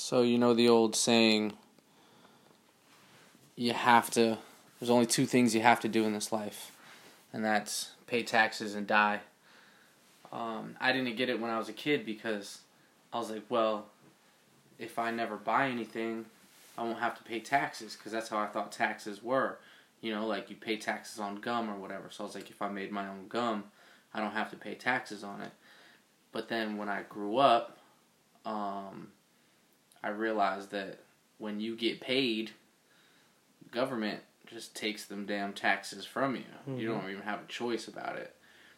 So you know the old saying you have to there's only two things you have to do in this life and that's pay taxes and die. Um, I didn't get it when I was a kid because I was like, well, if I never buy anything, I won't have to pay taxes because that's how I thought taxes were. You know, like you pay taxes on gum or whatever. So I was like, if I made my own gum, I don't have to pay taxes on it. But then when I grew up, um, I realized that when you get paid, government just takes them damn taxes from you. Mm-hmm. You don't even have a choice about it.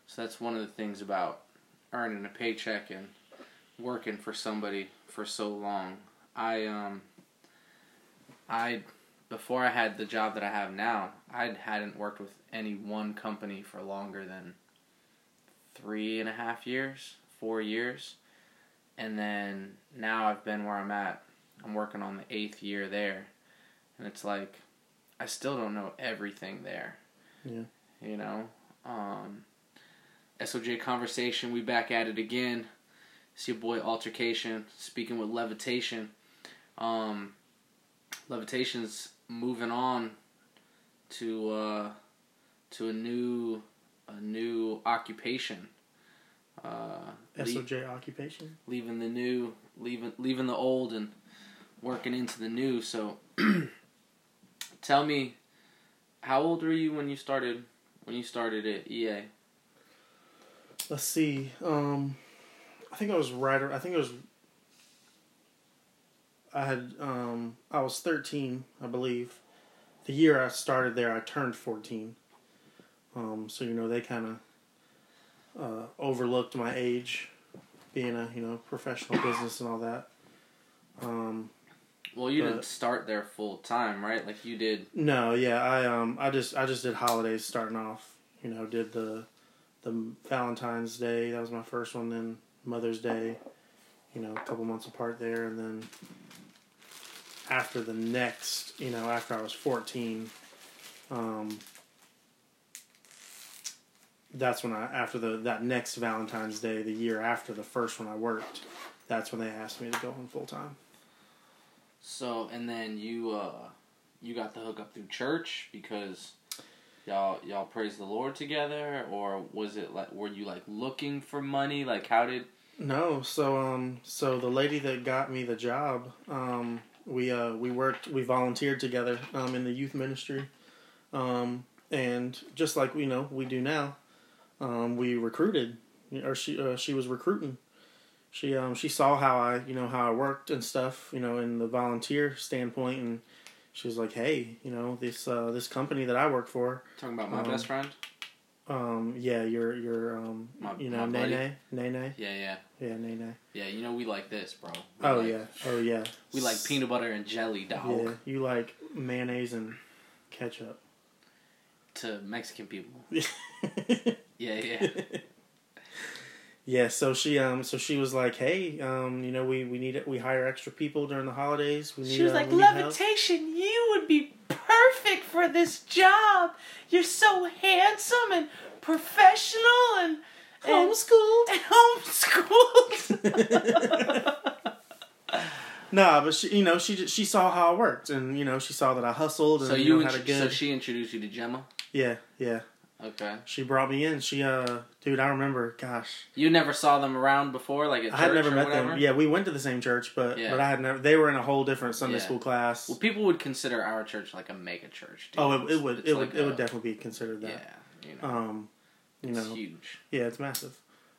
So that's one of the things about earning a paycheck and working for somebody for so long. I um I before I had the job that I have now, I hadn't worked with any one company for longer than three and a half years, four years. And then now I've been where I'm at. I'm working on the eighth year there. And it's like I still don't know everything there. Yeah. You know? Um SOJ conversation, we back at it again. It's your boy Altercation speaking with Levitation. Um, Levitation's moving on to uh, to a new a new occupation. Uh, SOJ occupation. Leaving the new, leaving leaving the old, and working into the new. So, tell me, how old were you when you started when you started at EA? let's see. Um, I think I was right. I think it was. I had. Um, I was thirteen, I believe. The year I started there, I turned fourteen. Um, so you know they kind of uh, overlooked my age, being a you know professional business and all that. Um, well, you but, didn't start there full time, right? Like you did. No, yeah, I um, I just I just did holidays starting off. You know, did the the Valentine's Day. That was my first one. Then Mother's Day. You know, a couple months apart there, and then after the next, you know, after I was fourteen, um, that's when I after the that next Valentine's Day, the year after the first one I worked, that's when they asked me to go on full time. So and then you uh you got the hook up through church because y'all y'all praise the Lord together, or was it like were you like looking for money? Like how did? No, so um, so the lady that got me the job, um, we uh we worked we volunteered together um in the youth ministry, um and just like you know we do now, um we recruited or she uh, she was recruiting. She um she saw how I you know how I worked and stuff you know in the volunteer standpoint and she was like, "Hey, you know this uh, this company that I work for." Talking about my um, best friend. Um. Yeah. Your your um. My, you know Nene Nene. Yeah. Yeah. Yeah. Nene. Yeah. You know we like this, bro. We oh like, yeah. Oh yeah. We like peanut butter and jelly, dog. Yeah. You like mayonnaise and ketchup. To Mexican people. yeah. Yeah. Yeah, so she um so she was like, "Hey, um, you know, we we need it. We hire extra people during the holidays. We need." She was uh, like, "Levitation, you would be perfect for this job. You're so handsome and professional and, and homeschooled and homeschooled." nah, but she, you know, she she saw how it worked, and you know, she saw that I hustled. And, so you, you know, had a good. So she introduced you to Gemma. Yeah, yeah. Okay. She brought me in. She uh dude, I remember, gosh. You never saw them around before, like at I had never met whatever? them. Yeah, we went to the same church, but yeah. but I had never they were in a whole different Sunday yeah. school class. Well people would consider our church like a mega church. Dude. Oh, it, it would it like would a, it would definitely be considered that. Yeah. You know. Um you it's know huge. Yeah, it's massive.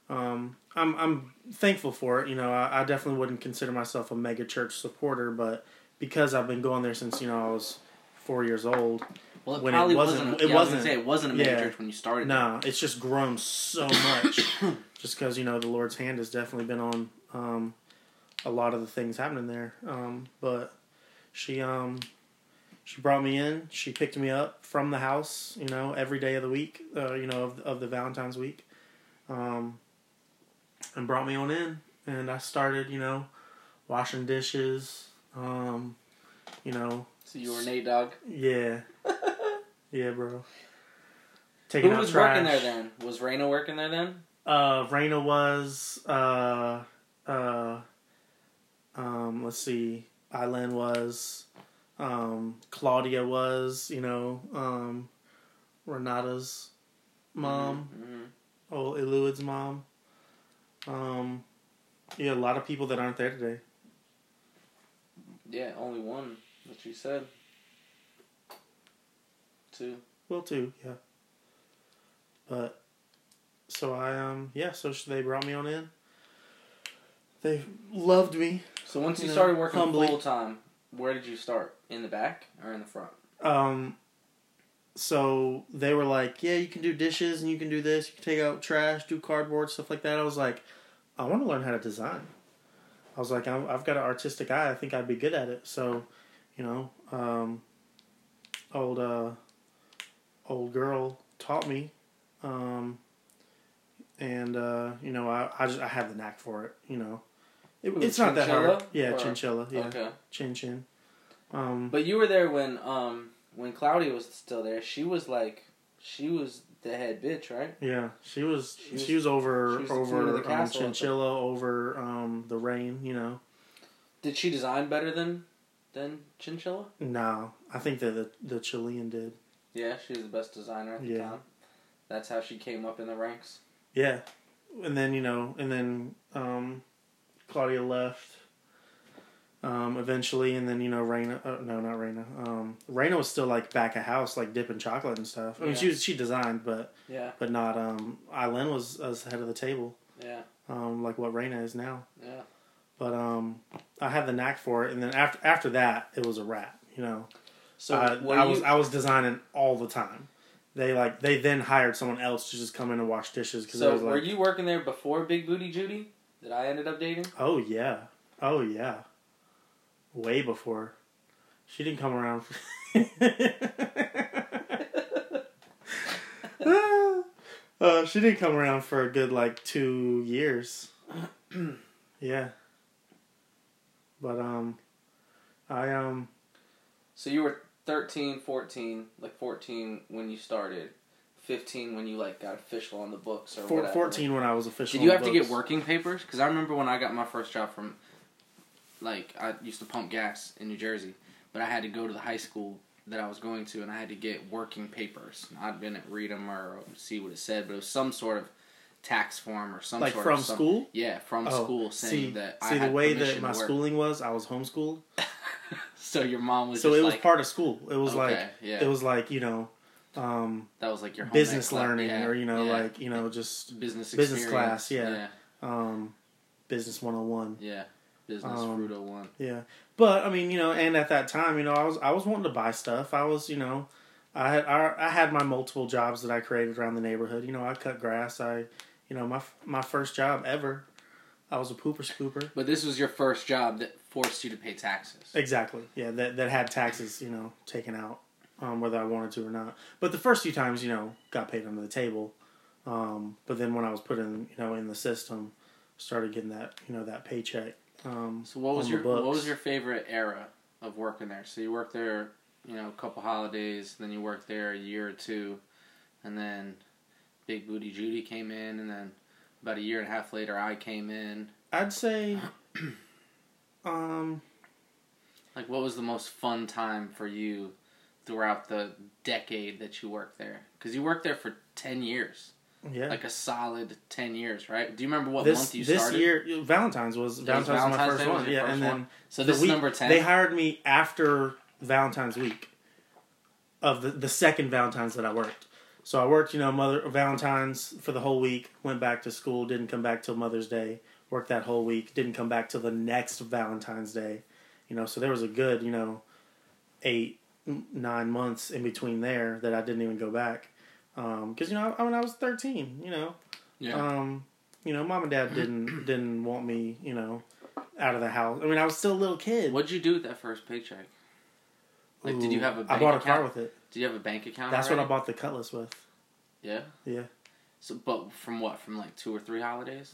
Um I'm I'm thankful for it. You know, I, I definitely wouldn't consider myself a mega church supporter, but because I've been going there since, you know, I was four years old well, it when probably it wasn't. wasn't it yeah, wasn't. say it wasn't a major yeah, church when you started. No, it's just grown so much. just because you know the Lord's hand has definitely been on um, a lot of the things happening there. Um, but she um, she brought me in. She picked me up from the house. You know, every day of the week. Uh, you know, of of the Valentine's week, um, and brought me on in. And I started, you know, washing dishes. Um, you know. So you were Nate Dog. Yeah. Yeah, bro. Taking Who was trash. working there then? Was Raina working there then? Uh, Raina was uh, uh, um, let's see, Eileen was, um, Claudia was, you know, um, Renata's mom, Mhm. oh, Eluid's mom. Um, yeah, a lot of people that aren't there today. Yeah, only one that you said. Two. Well, too, yeah. But so I um yeah, so they brought me on in. They loved me. So once you know, started working humbly. full time, where did you start? In the back or in the front? Um, so they were like, "Yeah, you can do dishes and you can do this. You can take out trash, do cardboard stuff like that." I was like, "I want to learn how to design." I was like, "I've got an artistic eye. I think I'd be good at it." So, you know, um, old uh, old girl taught me, um, and uh, you know, I I just I have the knack for it. You know, it, it's not that hard. chinchilla? Yeah, Or- chinchilla. Yeah, Okay. chin chin. Um, But you were there when um when Claudia was still there. She was like she was the head bitch, right? Yeah, she was She she was- was, over she was the queen of over the um, castle, I think. Chinchilla over um, the rain. You know, Did she design better than than Chinchilla? no, I think that the the Chilean did. Yeah, she was the best designer at the Yeah. time. That's how she came up in the ranks. Yeah, and then you know, and then um, Claudia left. Um, eventually, and then you know, Raina. Uh, no, not Raina. Um, Raina was still like back at house, like dipping chocolate and stuff. I mean, Yeah. she was she designed, but Yeah, but not. Um, Eileen was was head of the table, yeah, um, like what Raina is now. yeah. But um, I had the knack for it, and then after after that, it was a wrap. You know, So Uh, were I you, was I was designing all the time. They like they then hired someone else to just come in and wash dishes because so was were like, you working there before Big Booty Judy that I ended up dating? oh yeah, oh yeah, way before. She didn't come around. For... uh, she didn't come around for a good like two years. yeah, but um, I um So you were 13, 14, like 14 when you started, 15 when you like got official on the books or four, whatever. fourteen when I was official. Did you on have the to get working papers? Because I remember when I got my first job from, like, I used to pump gas in New Jersey, but I had to go to the high school that I was going to, and I had to get working papers. I didn't read them or see what it said, but it was some sort of tax form or some like sort from of some- school? Yeah, from Oh, school saying see, that I see had the way that my schooling was, I was homeschooled, so your mom was so it was like, part of school. It was like yeah, it was like you know, um, that was like your home business learning Yeah, or you know yeah. like you know just business business experience. class, yeah. um, business one hundred and one. yeah. Business Um, fruit 01. Yeah, but I mean you know, and at that time you know I was I was wanting to buy stuff. I was you know. I had I, I had my multiple jobs that I created around the neighborhood. You know, I cut grass. I, you know, my my first job ever, I was a pooper scooper. But this was your first job that forced you to pay taxes. Exactly. Yeah, that that had taxes, you know, taken out, um, whether I wanted to or not. But the first few times, you know, got paid under the table. Um, but then when I was put in, you know, in the system, started getting that, you know, that paycheck. Um, So what was your what was your favorite era of working there? So you worked there, you know, a couple holidays, then you worked there a year or two, and then Big Booty Judy came in, and then about a year and a half later, I came in. I'd say, um, Like, what was the most fun time for you throughout the decade that you worked there? Because you worked there for ten years, yeah. like a solid ten years, right? Do you remember what this month you this started? This year, Valentine's was Valentine's, was my Valentine's first Day was one. Yeah, first and one? then So the this is week- number ten. They hired me after Valentine's week of the, the second Valentine's that I worked. So I worked, you know, Mother Valentine's for the whole week. Went back to school. Didn't come back till Mother's Day. Worked that whole week. Didn't come back till the next Valentine's Day. You know, so there was a good, you know, eight nine months in between there that I didn't even go back because you know I, when I was thirteen, you know, yeah. um, you know, mom and dad didn't didn't want me, you know, out of the house. I mean, I was still a little kid. What'd you do with that first paycheck? Like, did you have a I bought a account? car with it. Did you have a bank account? That's what I bought the Cutlass with. Yeah. Yeah. So, but from what? From like two or three holidays?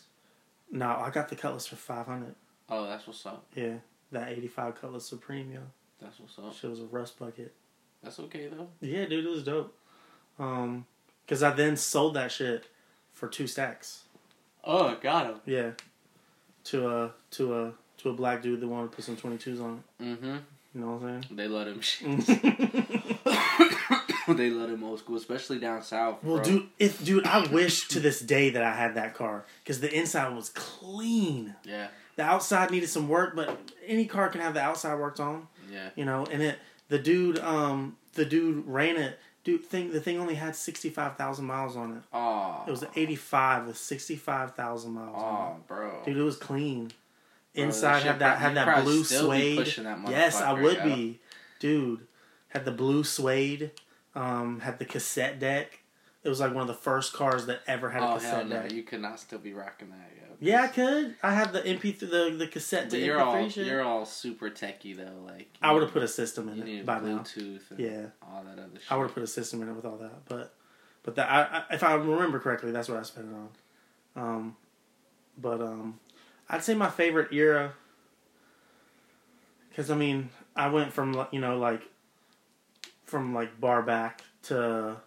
No, I got the Cutlass for five hundred. Oh, that's what's up. Yeah, that eighty five Cutlass Supreme, yo. That's what's up. Shit was a rust bucket. That's okay though. Yeah, dude, it was dope. Um, cause I then sold that shit for two stacks. Oh, got him. Yeah, to a to a to a black dude that wanted to put some twenty twos on it. Mm-hmm. You know what I'm saying? They let him. they let him old school, especially down south. well, bro. dude, if dude, I wish to this day that I had that car because the inside was clean. Yeah, The outside needed some work, but any car can have the outside worked on. yeah. You know, and it the dude um the dude ran it. Dude, thing the thing only had sixty five thousand miles on it. Oh, It was an eighty five with sixty five thousand miles on it. Oh, bro. Dude, it was clean. Bro, Inside had that had that blue suede. that Yes, I would yeah. be, dude. Had the blue suede. Um, had the cassette deck. It was like one of the first cars that ever had a oh hell cassette no! deck. You could not still be rocking that. Yo. Yeah, I could. I had the MP3, the the cassette But you're MP3 all shit. you're all super techie though. Like I would have put a system in it by now. Bluetooth. And Yeah. all that other shit. I would have put a system in it with all that, but but that I, I if I remember correctly, that's what I spent it on. Um, but um, I'd say my favorite era because I mean I went from like, you know like from like bar back to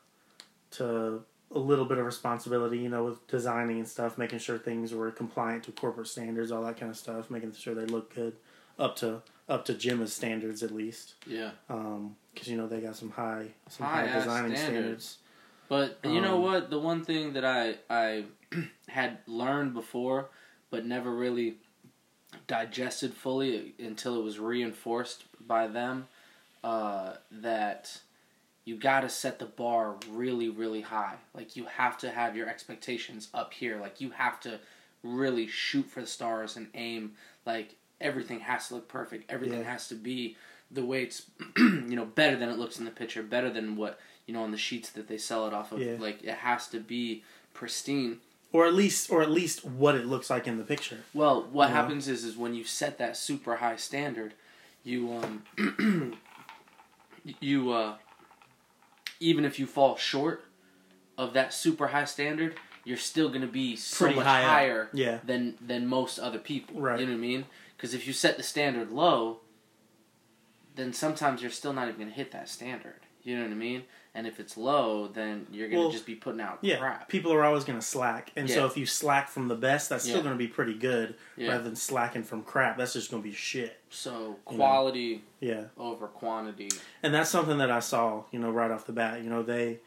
to a little bit of responsibility, you know, with designing and stuff, making sure things were compliant to corporate standards, all that kind of stuff, making sure they look good, up to up to Gemma's standards at least Yeah. because you know they got some high some High high, designing standards. standards. But you know Um, what? The one thing that I I had learned before, but never really digested fully until it was reinforced by them, uh, that you got to set the bar really, really high. Like you have to have your expectations up here. Like you have to really shoot for the stars and aim. Like everything has to look perfect. Everything Yeah. has to be the way it's, you know, better than it looks in the picture. Better than what you know on the sheets that they sell it off of. Yeah. Like it has to be pristine. or at least or at least what it looks like in the picture. Well, what Yeah. happens is is when you set that super high standard, you um you uh even if you fall short of that super high standard, you're still going to be so Pretty much high up. higher Yeah. than than most other people. Right. You know what I mean? Because if you set the standard low, then sometimes you're still not even going to hit that standard. You know what I mean? And if it's low, then you're going to Well, just be putting out Yeah, crap. people are always going to slack, and so if you slack from the best, that's Yeah. still going to be pretty good, Yeah. rather than slacking from crap. That's just going to be shit. So You know. quality Yeah, over quantity. and that's something that I saw, you know, right off the bat. You know, they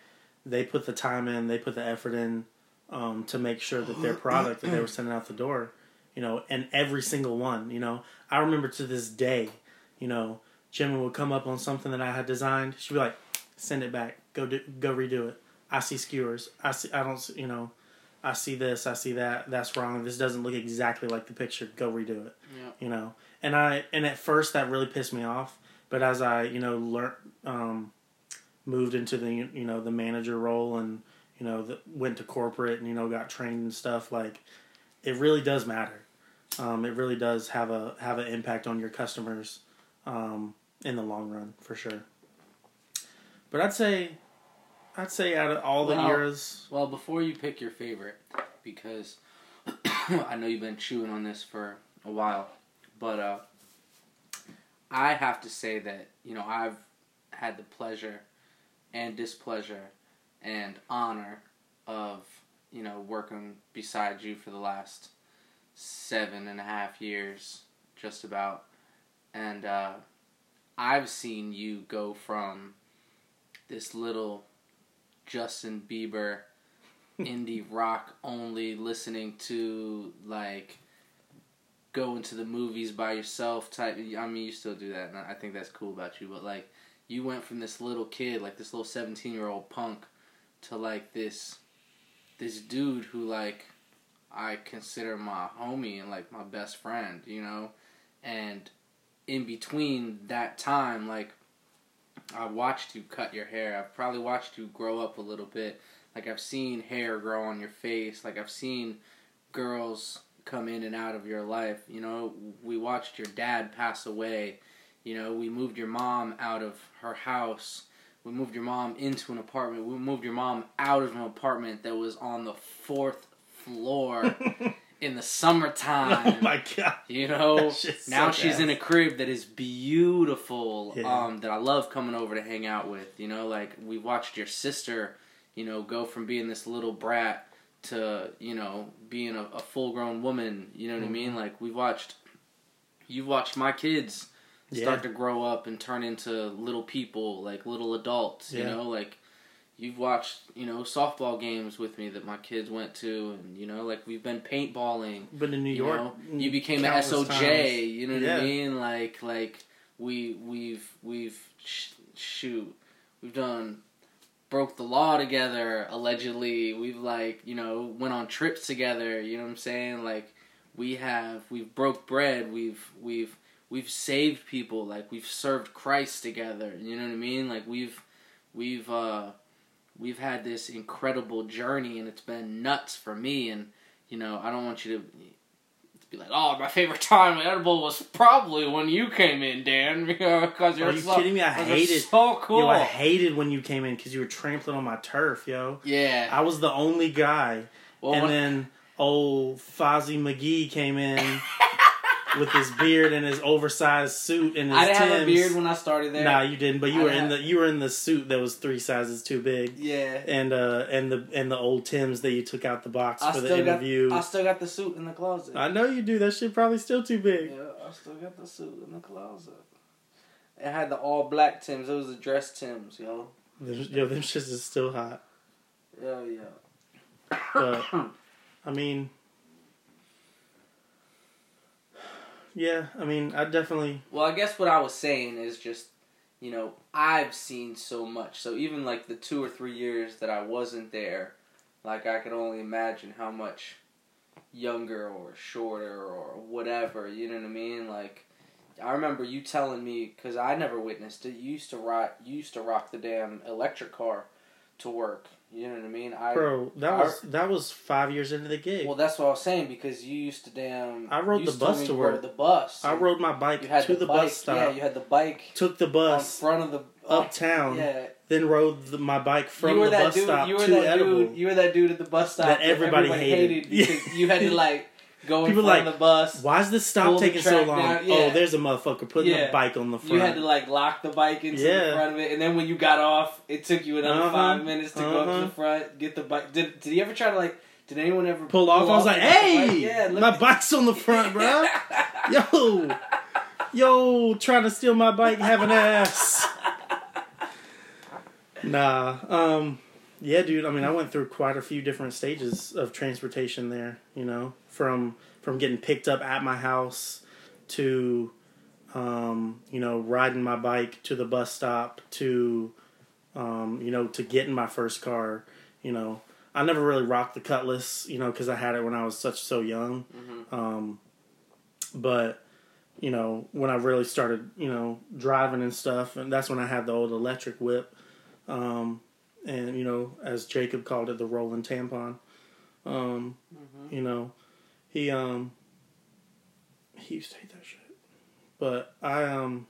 they put the time in, they put the effort in um, to make sure that their product that they were sending out the door, you know, and every single one, you know, I remember to this day, you know, Jimmy would come up on something that I had designed. She'd be like, "Send it back. Go do, go redo it. I see skewers. I see. I don't. You know." I see this, I see that, that's wrong. This doesn't look exactly like the picture. Go redo it Yeah. you know and i and at first that really pissed me off but as i you know learned um moved into the you know the manager role and you know the, went to corporate and you know got trained and stuff like it really does matter um it really does have a have an impact on your customers um in the long run for sure but i'd say i'd say out of all the Well, eras. Well, before you pick your favorite, because I know you've been chewing on this for a while, but uh, I have to say that you know I've had the pleasure and displeasure and honor of you know working beside you for the last seven and a half years, just about, and uh, I've seen you go from this little Justin Bieber indie rock only listening to like going to the movies by yourself type I mean you still do that and I think that's cool about you but like you went from this little kid like this little 17 year old punk to like this this dude who like I consider my homie and like my best friend you know? And in between that time like I watched you cut your hair. I've probably watched you grow up a little bit. Like I've seen hair grow on your face. Like I've seen girls come in and out of your life. You know, we watched your dad pass away. You know, we moved your mom out of her house. We moved your mom into an apartment. We moved your mom out of an apartment that was on the fourth floor in the summertime. oh my god You know, now so she's in a crib that is beautiful. Yeah. Um, that I love coming over to hang out with. You know, like we watched your sister, you know, go from being this little brat to you know being a, a full grown woman. You know what I mean? Mm-hmm. Like we watched you've watched my kids start Yeah. to grow up and turn into little people, like little adults. You know, like you've watched you know softball games with me that my kids went to, and you know, like we've been paintballing. But in New You York, know, you became a countless SOJ. times. You know what Yeah. I mean? Like like we we've we've sh- shoot we've done broke the law together allegedly we've like you know went on trips together you know what i'm saying like we have we've broke bread we've we've we've saved people like we've served christ together you know what i mean like we've we've uh we've had this incredible journey and it's been nuts for me and you know i don't want you to to be like, oh, my favorite time at Edible was probably when you came in, Dan, because you're Are you so, kidding me? I hated- so cool. Yo, I hated when you came in because you were trampling on my turf, yo. yeah. I was the only guy, well, and when- then old Fozzie McGee came in with his beard and his oversized suit and his I didn't have a beard when I started there. Nah, you didn't. But you I were in had- the you were in the suit that was three sizes too big, yeah. and uh and the and the old Tims that you took out the box I for the still got interview. I still got the suit in the closet. I know you do. That shit probably still too big. yeah, I still got the suit in the closet. It had the all black Tims. It was the dress Tims, yo. Them- Yo, them shits is still hot. Yeah, yeah. But I mean, yeah, I mean, I definitely Well, I guess what I was saying is just, you know, I've seen so much. So even like the two or three years that I wasn't there, like I can only imagine how much younger or shorter or whatever. You know what I mean? Like, I remember you telling me because I never witnessed it. You used to rock. You used to rock the damn electric car to work. You know what I mean? I Bro, that I- was that was five years into the gig. well, that's what I was saying because you used to damn. I rode the bus to work. The bus. I rode my bike You had to the, the, bike, bus stop, Yeah, you had the bike took the bus front of the uptown, Yeah, then rode the, my bike from the bus dude. stop You were to that Edible. dude. You were that dude at the bus stop That everybody hated. because you had to like go in People like, the bus. Why is this stop taking so long? down, yeah. Oh, there's a motherfucker putting Yeah. a bike on the front. You had to like lock the bike into Yeah. the front of it, and then when you got off, it took you another Uh-huh. five minutes to go up to Uh-huh. the front, get the bike. Did Did he ever try to like? Did anyone ever pull off. I was like, and get the "Hey, bike? yeah, my at- bike's on the front, bro. Yo, yo, trying to steal my bike, have an ass." Nah, um, yeah, dude. I mean, I went through quite a few different stages of transportation there. You know, from from getting picked up at my house to, um, you know, riding my bike to the bus stop to, um, you know, to getting my first car. You know, I never really rocked the Cutlass, you know, because I had it when I was such so young. Mhm. Um, but you know, when I really started, you know, driving and stuff, and that's when I had the old electric whip, um, and you know, as Jacob called it, the rolling tampon. Um, Mhm. you know, he um, he used to hate that shit. But I um,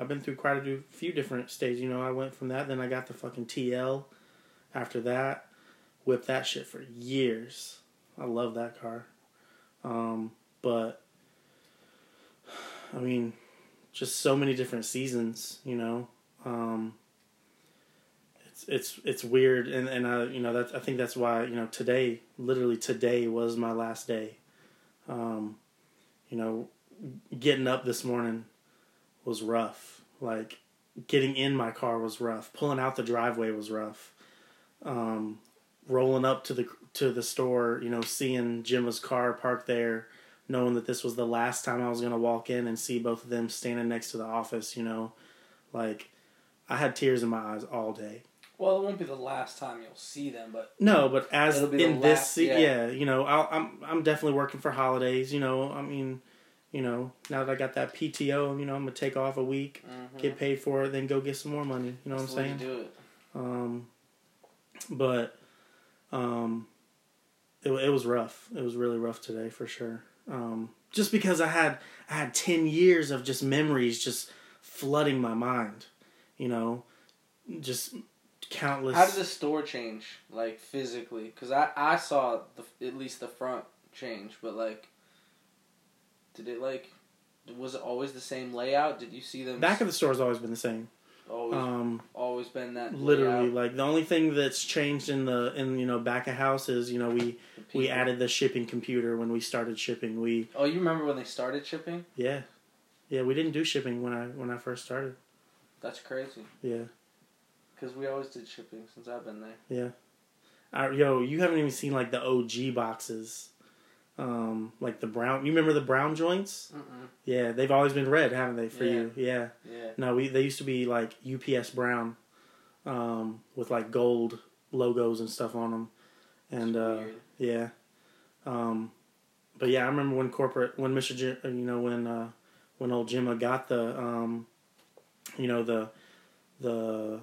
I've been through quite a few- few different stages. You know, I went from that, then I got the fucking TL. After that, whipped that shit for years. I love that car. Um, but I mean, just so many different seasons, you know. Um, it's it's it's weird, and and I you know that I think that's why you know today, literally today was my last day. Um, you know, getting up this morning was rough. Like getting in my car was rough. Pulling out the driveway was rough. Um, rolling up to the to the store, you know, seeing Gemma's car parked there, knowing that this was the last time I was gonna walk in and see both of them standing next to the office, you know, like I had tears in my eyes all day. Well, it won't be the last time you'll see them, but No, but as in this, last- yeah. yeah. you know, I'll, I'm I'm definitely working for holidays. You know, I mean, you know, now that I got that PTO, you know, I'm gonna take off a week, Mhm. get paid for it, then go get some more money. You know what I'm saying? do it. Um, but um, it it was rough. It was really rough today for sure. Um, just because I had I had ten years of just memories just flooding my mind, you know, just countless. How did the store change, like physically? Because I I saw the at least the front change, but like, did it like, was it always the same layout? Did you see them back of the store's always been the same. always Um, always been that literally, layout? like the only thing that's changed in the in you know back of house is you know we we added the shipping computer when we started shipping. We Oh, you remember when they started shipping? yeah Yeah, we didn't do shipping when I when I first started. That's crazy. Yeah, Because we always did shipping since I've been there. yeah. Uh, yo, you haven't even seen like the OG boxes, um, like the brown. You remember the brown joints? Mm-mm. Yeah, they've always been red, haven't they? For Yeah. you, yeah. Yeah. No, we they used to be like UPS brown, um, with like gold logos and stuff on them, and uh, yeah, um, but yeah, I remember when corporate when Mr. Jim, you know when uh, when old Jimma got the um, you know the the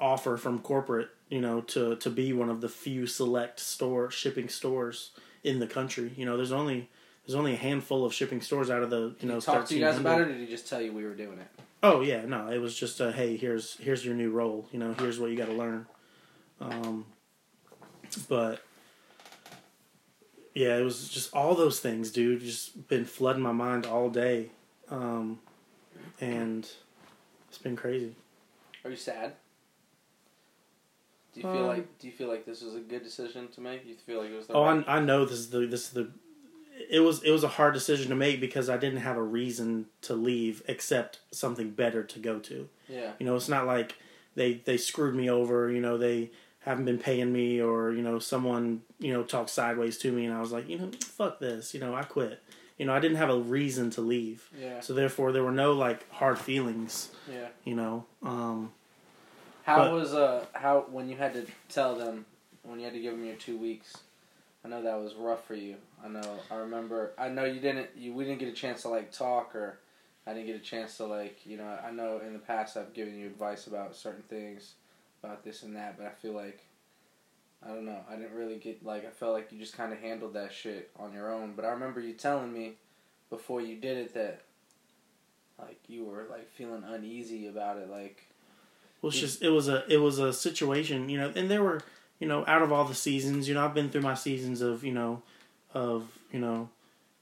offer from corporate, you know, to to be one of the few select store shipping stores in the country. You know, there's only there's only a handful of shipping stores out of the you Did know. he talk to you guys about it, or did he just tell you we were doing it? Oh yeah, no, it was just a hey, here's here's your new role. You know, here's what you got to learn. Um, but yeah, it was just all those things, dude. Just been flooding my mind all day, um, and it's been crazy. Are you sad? Do you feel Um, like Do you feel like this was a good decision to make? You feel like it was the Oh, right? I, I know this is the this is the. It was it was a hard decision to make because I didn't have a reason to leave except something better to go to. yeah. You know, it's not like they they screwed me over. You know, they haven't been paying me, or you know, someone you know talked sideways to me, and I was like, you know, fuck this. You know, I quit. You know, I didn't have a reason to leave, Yeah. so therefore there were no like hard feelings. Yeah. You know, um, How But- was uh how when you had to tell them when you had to give them your two weeks? I know that was rough for you. I know. I remember. I know you didn't. You we didn't get a chance to like talk, or I didn't get a chance to like you know. I know in the past I've given you advice about certain things, about this and that, but I feel like I don't know. I didn't really get like I felt like you just kind of handled that shit on your own. But I remember you telling me before you did it that like you were like feeling uneasy about it, like. It's just it was a it was a situation, you know, and there were you know out of all the seasons, you know, I've been through my seasons of you know, of you know,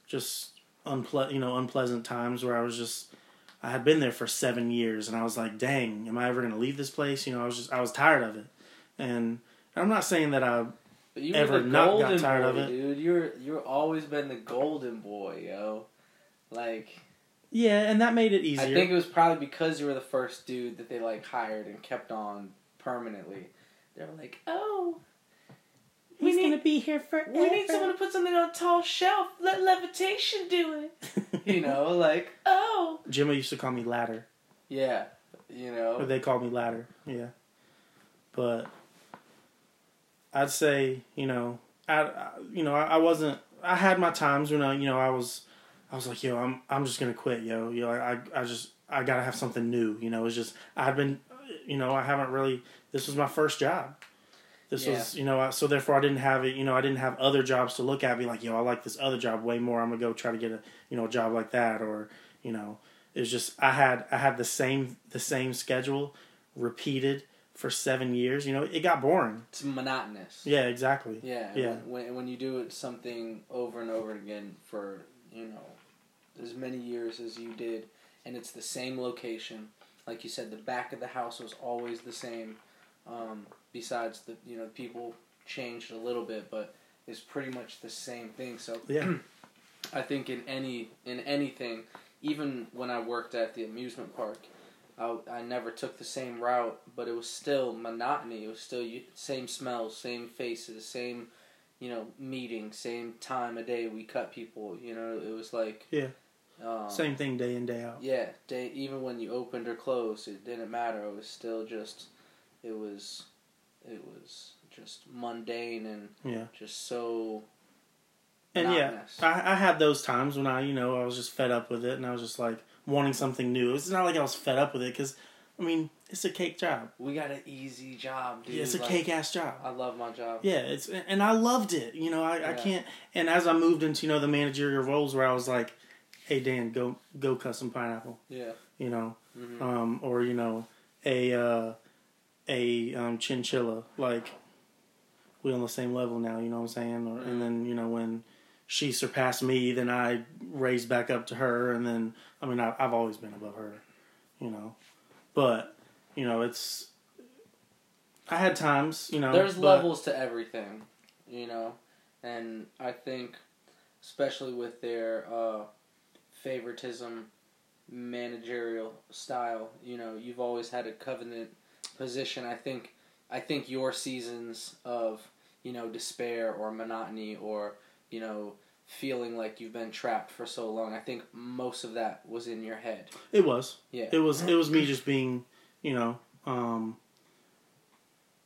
just unple you know unpleasant times where I was just I had been there for seven years and I was like, dang, am I ever gonna leave this place? You know, I was just I was tired of it, and I'm not saying that I ever not got tired boy, of it. dude. You're you're always been the golden boy, yo. Like yeah, and that made it easier. I think it was probably because you were the first dude that they like hired and kept on permanently. They were like, oh, we need- gonna be here forever. we need someone to put something on a tall shelf. Let levitation do it. You know, like oh, Jimmy used to call me Ladder. yeah, you Or know, they called me ladder, yeah. But I'd say, you know, I, I you know, I, I wasn't. I had my times when I, you know, I was, I was like, yo, I'm, I'm just gonna quit, yo. You know, I, I just, I gotta have something new. You know, it's just, I've been, you know, I haven't really. This was my first job. This was, you know, I- so therefore I didn't have it. You know, I didn't have other jobs to look at. Be like, yo, I like this other job way more. I'm gonna go try to get a, you know, a job like that, or, you know, it was just I had I had the same the same schedule repeated for seven years. You know, it got boring. it's monotonous. Yeah, exactly. Yeah, Yeah. When when you do it something over and over again for you know as many years as you did, and it's the same location, like you said, the back of the house was always the same. Um, besides the you know people changed a little bit, but it's pretty much the same thing. So Yeah. I think in any in anything, even when I worked at the amusement park, I, I never took the same route, but it was still monotony. It was still same smells, same faces, same you know meeting, same time of day we cut people. You know, it was like Yeah. Um, Same thing day in day out. Yeah, day even when you opened or closed, it didn't matter. It was still just it was it was just mundane and Yeah. just so And yeah. I, I had those times when I, you know, I was just fed up with it, and I was just like wanting something new. It's not like I was fed up with it because, I mean, it's a cake job. We got an easy job, dude. Yeah, it's a Like, cake ass job. I love my job. Yeah, it's and I loved it. You know, I, I can't. And as I moved into you know the managerial roles where I was like, "Hey Dan, go go cut some pineapple," Yeah. you know, hmm um, or you know, a uh, a um, chinchilla. Like we on the same level now. You know what I'm saying? Or, Mhm. And then you know when she surpassed me, then I raised back up to her, and then I mean I, I've always been above her, you know, but you know it's. I had times, you know. There's but- levels to everything, you know, and I think, especially with their uh, favoritism managerial style. You know, you've always had a covenant position. I think I think your seasons of, you know, despair or monotony or, you know, feeling like you've been trapped for so long. I think most of that was in your head. It was. Yeah. It was. It was me just being, you know, um,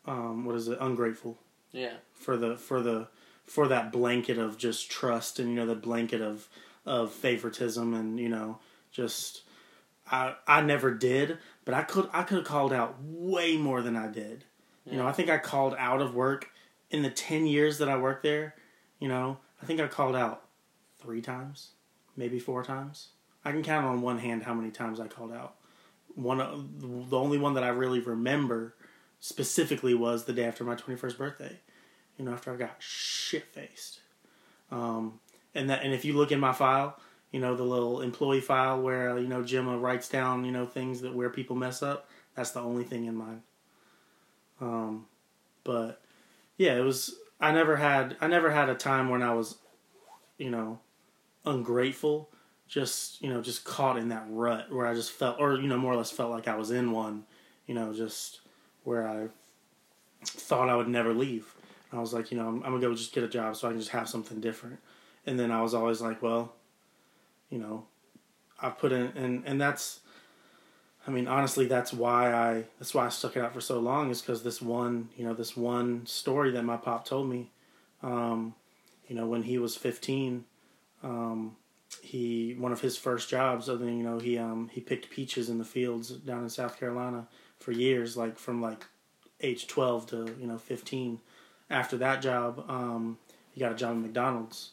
um, what is it? Ungrateful Yeah. for the for the for that blanket of just trust and you know the blanket of of favoritism and you know just I I never did, but I could I could have called out way more than I did. You know, I think I called out of work in the 10 years that I worked there, you know, I think I called out 3 times, maybe 4 times. I can count on one hand how many times I called out. One of the only one that I really remember specifically was the day after my 21st birthday. You know, after I got shit faced. Um, and that, and if you look in my file, you know, the little employee file where, you know, Gemma writes down, you know, things that where people mess up, that's the only thing in mine. Um, but yeah, it was, I never had, I never had a time when I was, you know, ungrateful, just, you know, just caught in that rut where I just felt, or, you know, more or less felt like I was in one, you know, just where I thought I would never leave. I was like, you know, I'm, I'm gonna go just get a job so I can just have something different. And then I was always like, well, you know, I put in, and and that's, I mean, honestly, that's why I that's why I stuck it out for so long is because this one, you know, this one story that my pop told me, um, you know, when he was 15, um, he one of his first jobs. Other than you know, he um he picked peaches in the fields down in South Carolina for years, like from like age 12 to you know 15 after that job, um, he got a job at McDonald's,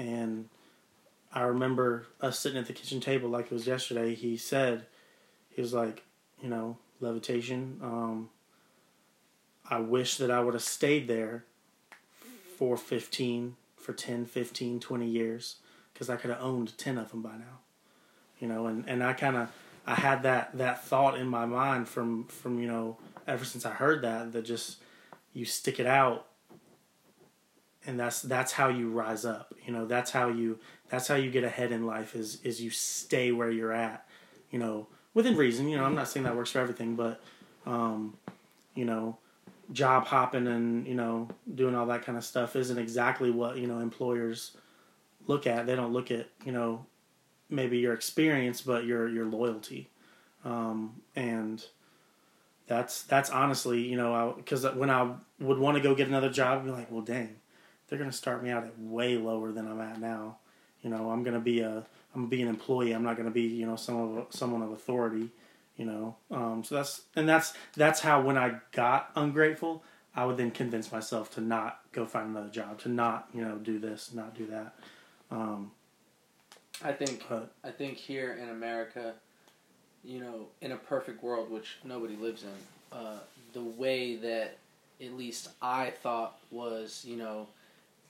and I remember us sitting at the kitchen table like it was yesterday. He said, he was like, you know, levitation. Um, I wish that I would have stayed there for 15, for 10, 15, 20 years, because I could have owned 10 of them by now. You know, and, and I kind of, I had that, that thought in my mind from, from, you know, ever since I heard that, that just, you stick it out and that's that's how you rise up you know that's how you that's how you get ahead in life is is you stay where you're at you know within reason you know i'm not saying that works for everything but um you know job hopping and you know doing all that kind of stuff isn't exactly what you know employers look at. They don't look at you know maybe your experience but your your loyalty. Um and that's that's honestly you know because when i would want to go get another job i'd be like well dang they're going to start me out at way lower than I'm at now. You know, I'm going to be a I'm gonna be an employee. I'm not going to be you know someone of, someone of authority. You know, um, so that's and that's that's how when I got ungrateful, I would then convince myself to not go find another job, to not you know do this, not do that. Um, I think but I think here in America, you know, in a perfect world, which nobody lives in, uh, the way that at least I thought was, you know,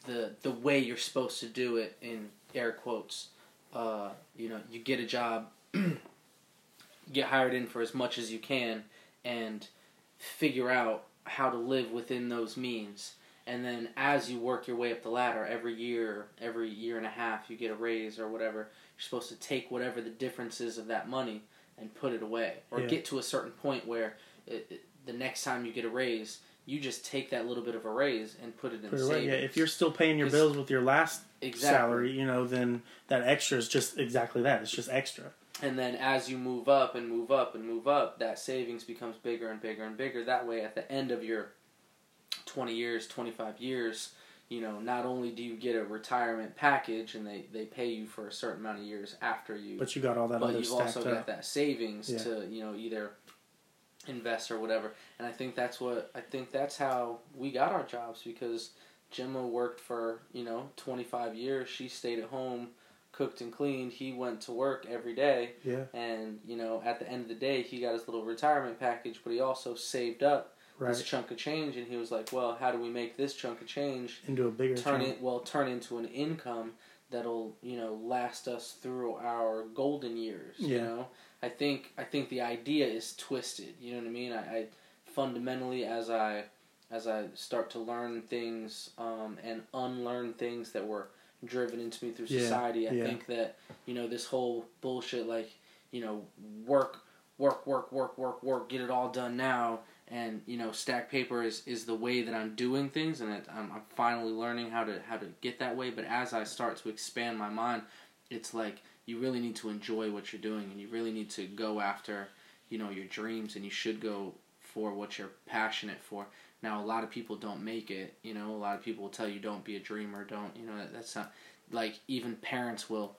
the the way you're supposed to do it in air quotes. Uh, you know, you get a job, get hired in for as much as you can, and figure out how to live within those means. And then as you work your way up the ladder, every year, every year and a half, you get a raise or whatever. You're supposed to take whatever the difference is of that money and put it away, or Yeah. get to a certain point where it, it, the next time you get a raise, you just take that little bit of a raise and put it in Put savings. Yeah, if you're still paying your bills with your last exactly. salary, you know, then that extra is just exactly that. It's just extra. And then as you move up and move up and move up, that savings becomes bigger and bigger and bigger. That way, at the end of your 20 years, 25 years, you know, not only do you get a retirement package and they, they pay you for a certain amount of years after you, But you got all that but other you've also up. got that savings Yeah. to, you know, either invest or whatever. And I think that's what, I think that's how we got our jobs because Gemma worked for, you know, 25 years. She stayed at home, cooked and cleaned. He went to work every day. Yeah, And, you know, at the end of the day, he got his little retirement package, but he also saved up this chunk of change. And he was like, well, how do we make this chunk of change Into a bigger turn account. it, well, turn into an income that'll, you know, last us through our golden years, Yeah. you know? I think, I think the idea is twisted, you know what I mean? I, I fundamentally, as I, as I start to learn things, um, and unlearn things that were driven into me through Yeah, society. I yeah. think that you know this whole bullshit, like you know, work, work, work, work, work, work, get it all done now, and you know, stack paper is is the way that I'm doing things, and it, I'm I'm finally learning how to how to get that way. But as I start to expand my mind, it's like you really need to enjoy what you're doing, and you really need to go after you know your dreams, and you should go for what you're passionate for. Now, a lot of people don't make it. You know, a lot of people will tell you don't be a dreamer. Don't you know? That, that's not like even parents will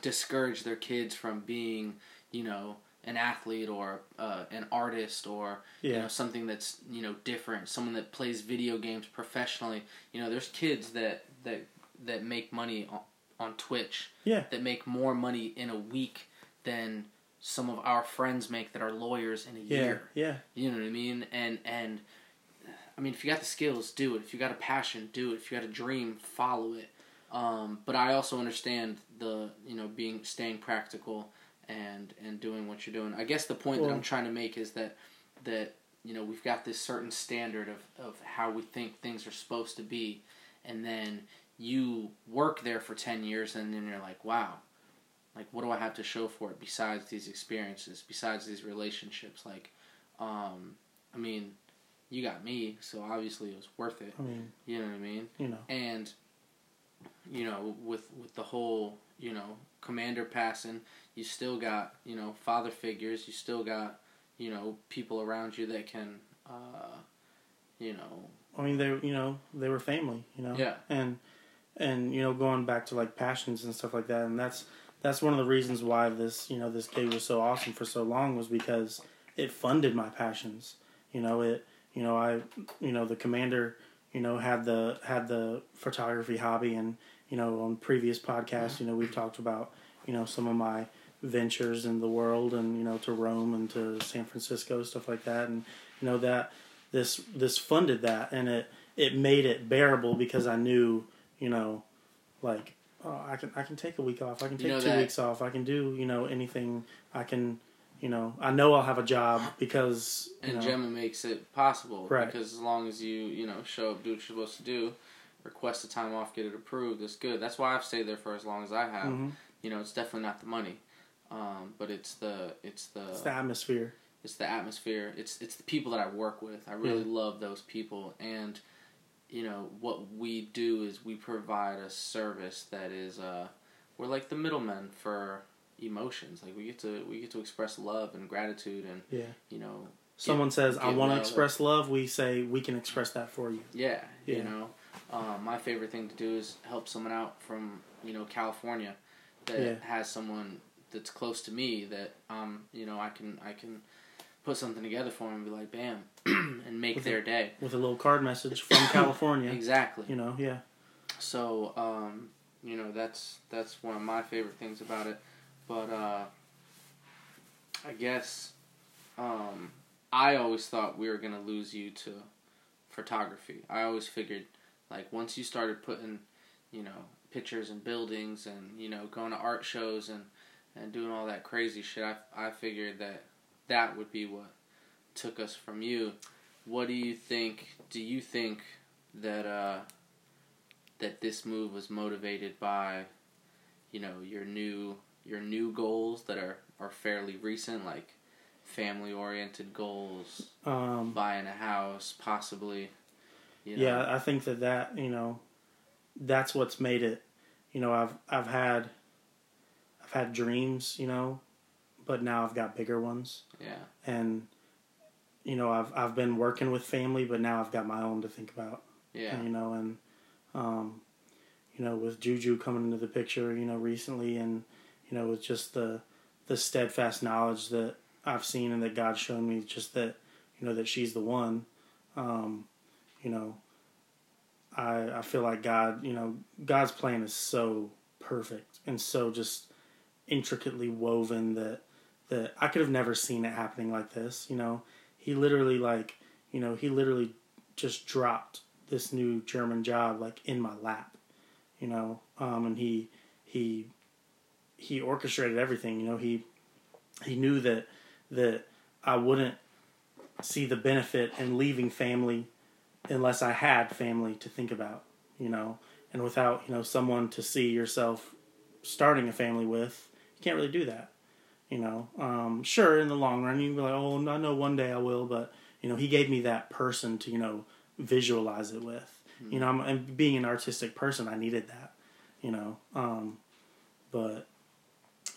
discourage their kids from being, you know, an athlete or uh, an artist or you know something that's you know different. Someone that plays video games professionally. You know, there's kids that that that make money on, on Twitch Yeah. that make more money in a week than some of our friends make that are lawyers in a Yeah. year. Yeah. You know what I mean? And and I mean, if you got the skills, do it. If you got a passion, do it. If you got a dream, follow it. Um, but I also understand the you know being staying practical and and doing what you're doing. I guess the point that I'm trying to make is that that you know we've got this certain standard of of how we think things are supposed to be, and then you work there for ten years, and then you're like, wow. Like what do I have to show for it besides these experiences, besides these relationships? Like, um, I mean, you got me, so obviously it was worth it. I mean, You know what I mean? you know. And you know, with with the whole, you know, commander passing, you still got, you know, father figures, you still got, you know, people around you that can uh you know, I mean, they you know they were family, you know. Yeah. And and you know going back to like passions and stuff like that, and that's that's one of the reasons why this you know this gig was so awesome for so long was because it funded my passions. You know it. You know I. You know the commander. You know had the had the photography hobby, and you know on previous podcasts, you know we've talked about you know some of my ventures in the world, and you know to Rome and to San Francisco stuff like that, and you know that this this funded that and it it made it bearable because I knew you know like oh, I can I can take a week off I can You take know two that- weeks off I can do you know anything I can you know I know I'll have a job because you and know Gemma makes it possible Right. because as long as you, you know, show up, do what you're supposed to do, request the time off, get it approved, it's good. That's why I've stayed there for as long as I have. Mhm. You know, it's definitely not the money. Um, but it's the it's the it's the atmosphere. It's the atmosphere. It's it's the people that i work with. I really love those people. And you know what we do is we provide a service that is uh we're like the middlemen for emotions. Like we get to we get to express love and gratitude and yeah. you know someone says I want to express love we say we can express that for you. Yeah, you know? Um, my favorite thing to do is help someone out from you know california that Yeah. has someone that's close to me that um you know i can i can put something together for them and be like bam and make With their day. with a little card message from California. Exactly. You know yeah. So um you know that's that's one of my favorite things about it. But uh i guess um i always thought we were going to lose you to photography. I always figured like once you started putting you know pictures and buildings and you know going to art shows and and doing all that crazy shit i i figured that that would be what took us from you what do you think do you think that uh that this move was motivated by you know your new your new goals that are are fairly recent like family oriented goals um buying a house possibly you know? yeah i think that that you know that's what's made it you know i've i've had i've had dreams you know but now i've got bigger ones. Yeah. And you know i've i've been working with family but now i've got my own to think about. Yeah. You know and um you know with juju coming into the picture you know recently and you know with just the the steadfast knowledge that i've seen and that god's shown me just that you know that she's the one um you know i i feel like god you know god's plan is so perfect and so just intricately woven that that i could have never seen it happening like this you know he literally like you know he literally just dropped this new German job like in my lap, you know, um, and he he he orchestrated everything. You know, he he knew that that I wouldn't see the benefit in leaving family unless I had family to think about. You know, and without you know someone to see yourself starting a family with, can't really do that. You know, um, sure, in the long run, you'd be like, oh, I know one day I will, but you know, he gave me that person to you know visualize it with. Mm-hmm. You know, I'm, and being an artistic person, I needed that. You know, um, but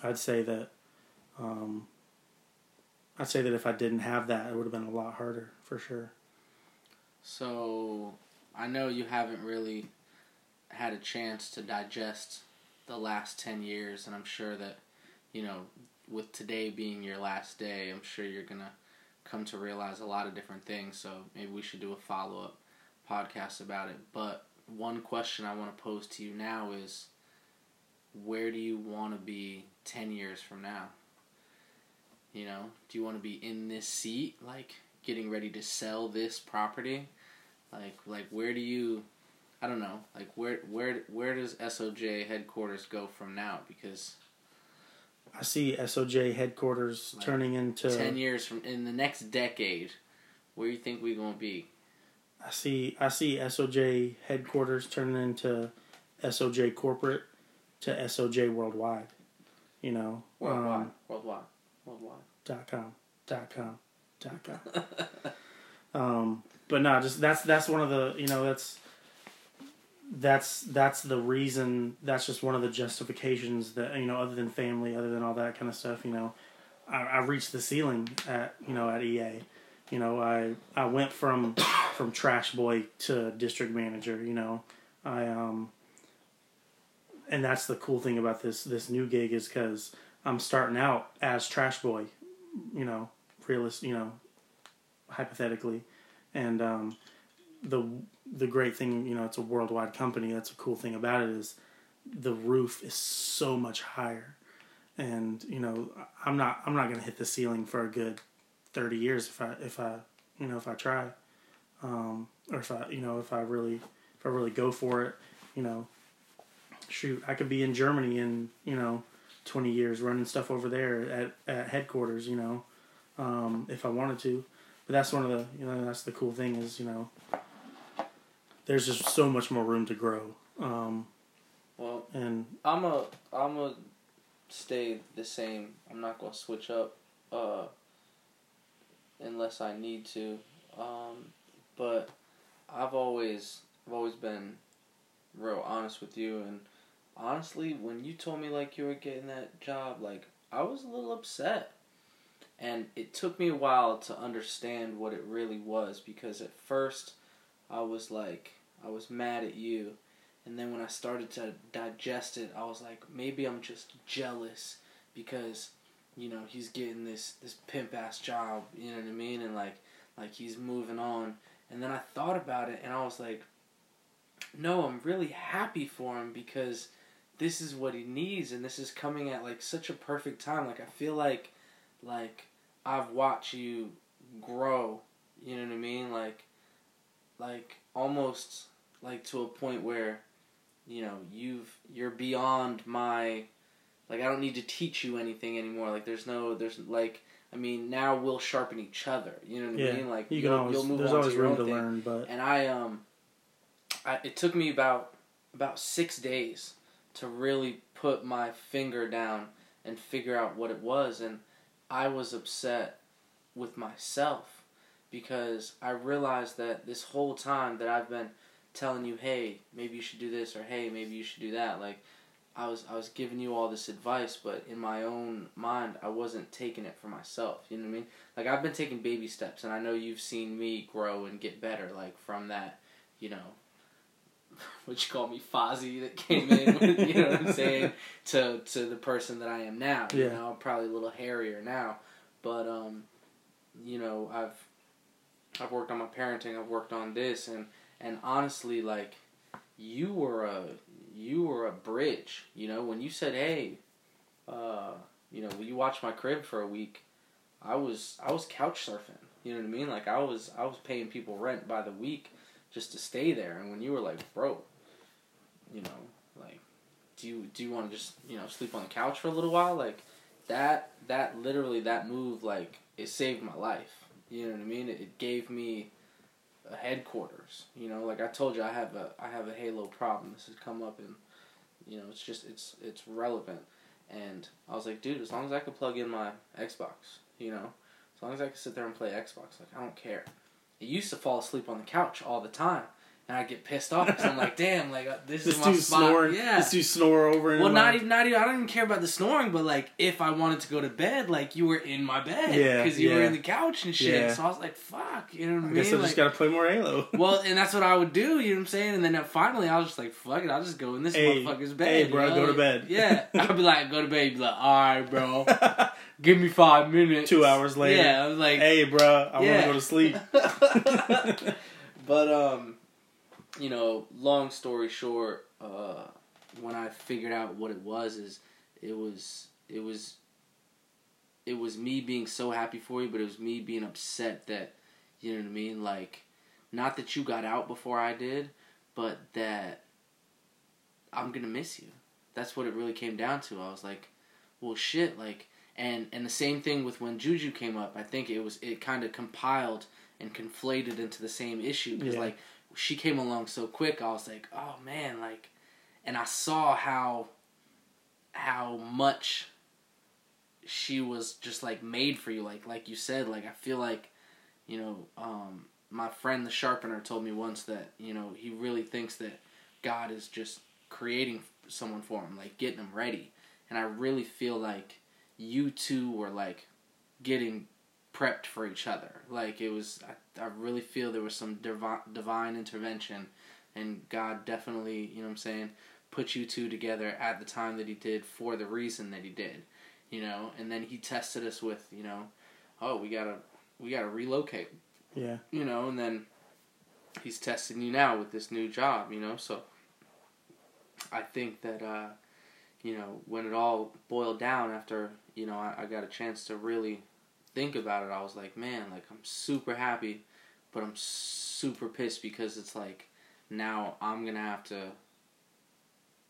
I'd say that um, I'd say that if I didn't have that, it would have been a lot harder for sure. So, I know you haven't really had a chance to digest the last 10 years, and I'm sure that, you know, with today being your last day, I'm sure you're going to come to realize a lot of different things. So, maybe we should do a follow up podcast about it. But one question I want to pose to you now is where do you want to be 10 years from now? You know, do you want to be in this seat, like getting ready to sell this property? Like, like where do you, I don't know, like where, where, where does SOJ headquarters go from now? Because I see SOJ headquarters like turning into 10 years from, in the next decade, where you think we're going to be? I see, I see SOJ headquarters turning into SOJ corporate to SOJ worldwide. You know, worldwide, um, worldwide, worldwide. Dot com, dot com, dot com. um, but no, just that's that's one of the you know that's that's that's the reason. That's just one of the justifications that you know, other than family, other than all that kind of stuff. You know, I, I reached the ceiling at you know at EA. You know, I I went from from trash boy to district manager. You know, I um and that's the cool thing about this this new gig is because I'm starting out as Trash Boy, you know, realist, you know, hypothetically, and um, the the great thing, you know, it's a worldwide company. That's a cool thing about it is the roof is so much higher, and you know, I'm not I'm not gonna hit the ceiling for a good thirty years if I if I you know if I try, um, or if I you know if I really if I really go for it, you know shoot, I could be in Germany in you know twenty years running stuff over there at at headquarters. You know, um, if I wanted to. But that's one of the you know that's the cool thing is you know there's just so much more room to grow. Um, well, and I'm a I'm a stay the same. I'm not gonna switch up uh, unless I need to. Um, but I've always I've always been real honest with you and honestly, when you told me like you were getting that job, like I was a little upset. And it took me a while to understand what it really was because at first I was like I was mad at you. And then when I started to digest it, I was like maybe I'm just jealous because you know, he's getting this this pimp ass job, you know what I mean? And like like he's moving on. And then I thought about it and I was like no, I'm really happy for him because this is what he needs and this is coming at like such a perfect time like i feel like like i've watched you grow you know what i mean like like almost like to a point where you know you've you're beyond my like i don't need to teach you anything anymore like there's no there's like i mean now we'll sharpen each other you know what yeah, i mean like you will always, you'll move there's on always to your room own to thing. learn but and i um I, it took me about about six days to really put my finger down and figure out what it was. And I was upset with myself because I realized that this whole time that I've been telling you, hey, maybe you should do this or hey, maybe you should do that. Like I was I was giving you all this advice, but in my own mind, I wasn't taking it for myself. You know what I mean? Like I've been taking baby steps, and I know you've seen me grow and get better. Like from that, you know, what you call me Fozzie that came in, with, you know what I'm saying, to to the person that I am now. You know, I'm probably a little hairier now, but um, you know, I've I've worked on my parenting. I've worked on this, and and honestly, like you were a you were a bridge. You know, when you said, "Hey, uh, you know, will you watch my crib for a week?" I was I was couch surfing. You know what I mean? Like I was I was paying people rent by the week just to stay there. And when you were like, bro, you know, like, do you do you want to just you know sleep on the couch for a little while? Like, that that literally that move like it saved my life. You know what I mean? It, it gave me headquarters. You know, like I told you, I have a I have a Halo problem. This has come up and you know it's just it's it's relevant. And I was like, dude, as long as I could plug in my Xbox, you know, as long as I could sit there and play Xbox, like I don't care. I used to fall asleep on the couch all the time and I get pissed off because I'm like, damn, like uh, this, This is my dude spot. snoring. Yeah. This dude snore over. and well, not even, not even. I don't even care about the snoring, but like, if I wanted to go to bed, like you were in my bed, Yeah, because you were in the couch and shit. Yeah. So I was like, fuck, you know what I I mean? guess I like, just gotta play more Halo. well, and that's what I would do. You know what I'm saying? And then uh, finally, I was just like, fuck it, I'll just go in this Hey, motherfucker's bed. hey, you bro, know? go to bed. Yeah, I'd be like, go to bed. Be like, all right, bro, give me five minutes. Two hours later. Yeah, I was like, hey, bro, I Yeah. want to go to sleep. but um, you know, long story short, uh, when I figured out what it was, is it was it was it was me being so happy for you, but it was me being upset that you know what I mean. Like, not that you got out before I did, but that I'm gonna miss you. That's what it really came down to. I was like, well, shit, like. And, and the same thing with when Juju came up. I think it was it kind of compiled and conflated into the same issue because Yeah. like she came along so quick. I was like, oh man, like, and I saw how how much she was just like made for you. Like like you said, like I feel like you know um, my friend the sharpener told me once that you know he really thinks that God is just creating someone for him, like getting him ready. And I really feel like you two were like getting prepped for each other. Like it was, I, I really feel there was some divine, divine intervention, and God definitely, you know what I'm saying, put you two together at the time that He did for the reason that He did, you know. And then He tested us with, you know, oh, we gotta, we gotta relocate, Yeah. you know, and then He's testing you now with this new job, you know. So I think that, uh, you know, when it all boiled down after, you know, I, I got a chance to really think about it, I was like, man, like I'm super happy, but I'm super pissed because it's like now I'm gonna have to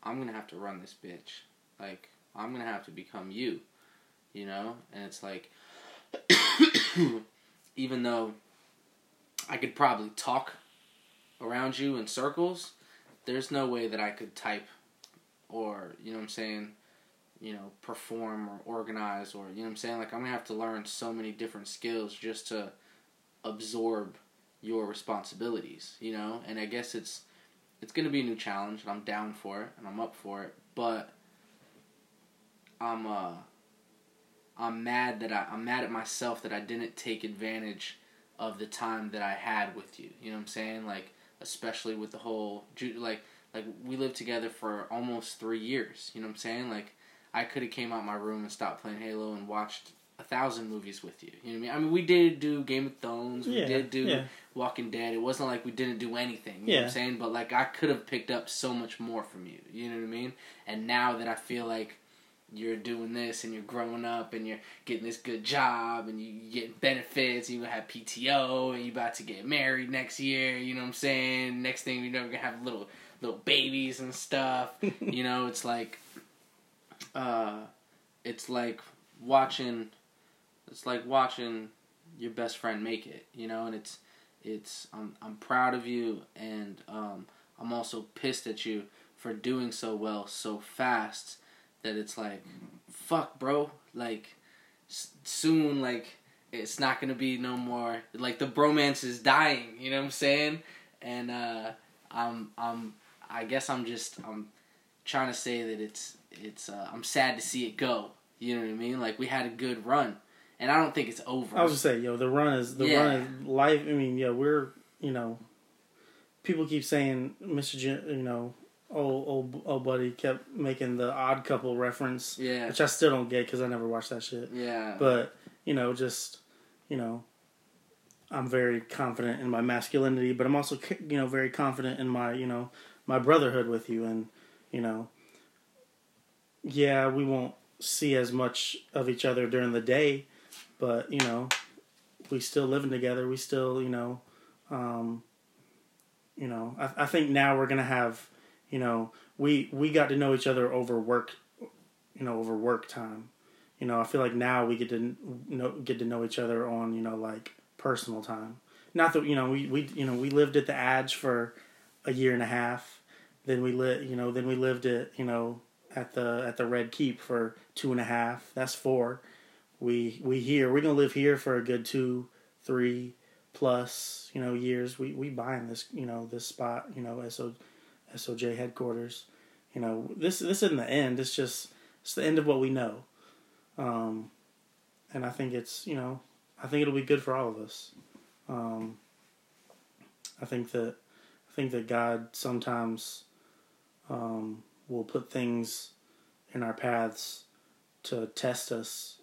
I'm gonna have to run this bitch. Like I'm gonna have to become you. You know? And it's like even though I could probably talk around you in circles, there's no way that I could type or, you know what I'm saying, you know, perform or organize or, you know what I'm saying? Like, I'm to have to learn so many different skills just to absorb your responsibilities, you know? And I guess it's it's to be a new challenge and I'm down for it and I'm up for it, but I'm uh I'm mad that I I'm mad at myself that I didn't take advantage of the time that I had with you. You know what I'm saying? Like especially with the whole like like we lived together for almost 3 years, you know what I'm saying? Like I could have came out my room and stopped playing Halo and watched a thousand movies with you. You know what I mean? I mean, we did do Game of Thrones. We Yeah, did do yeah. Walking Dead. It wasn't like we didn't do anything. You know what Yeah. I'm saying? But like I could have picked up so much more from you. You know what I mean? And now that I feel like you're doing this and you're growing up and you're getting this good job and you getting benefits and you have PTO and you about to get married next year, you know what I'm saying? Next thing you know, you're gonna have little little babies and stuff. you know, it's like uh it's like watching it's like watching your best friend make it, you know, and it's it's I'm I'm proud of you and um I'm also pissed at you for doing so well so fast that it's like fuck bro like s- soon like it's not gonna be no more like the bromance is dying you know what i'm saying? And uh i'm i'm i guess i'm just i'm trying to say that it's it's uh, i'm sad to see it go you know what i mean like we had a good run and i don't think it's over I was just saying, yo, the run is the Yeah. run is life. I mean, yeah, we're you know, people keep saying Mr. You know, old old old buddy kept making the Odd Couple reference, yeah which I still don't get because I never watched that shit. yeah But you know, just you know, I'm very confident in my masculinity, but I'm also you know very confident in my you know my brotherhood with you, and you know, yeah, we won't see as much of each other during the day, but you know, we still living together. We still you know, um, you know, I, I think now we're gonna have you know we we got to know each other over work, you know, over work time you know, I feel like now we get to know get to know each other on you know like personal time, not that you know we, we you know we lived at the Adge for a year and a half. Then we lit you know then we lived at you know at the at the Red Keep for two and a half. That's four. We we here we're gonna live here for a good two three plus you know years. We we buying this you know this spot you know SO, SOJ headquarters. You know this this isn't the end. It's just it's the end of what we know. Um, and I think it's you know I think it'll be good for all of us. Um, I think that I think that God sometimes um, will put things in our paths to test us,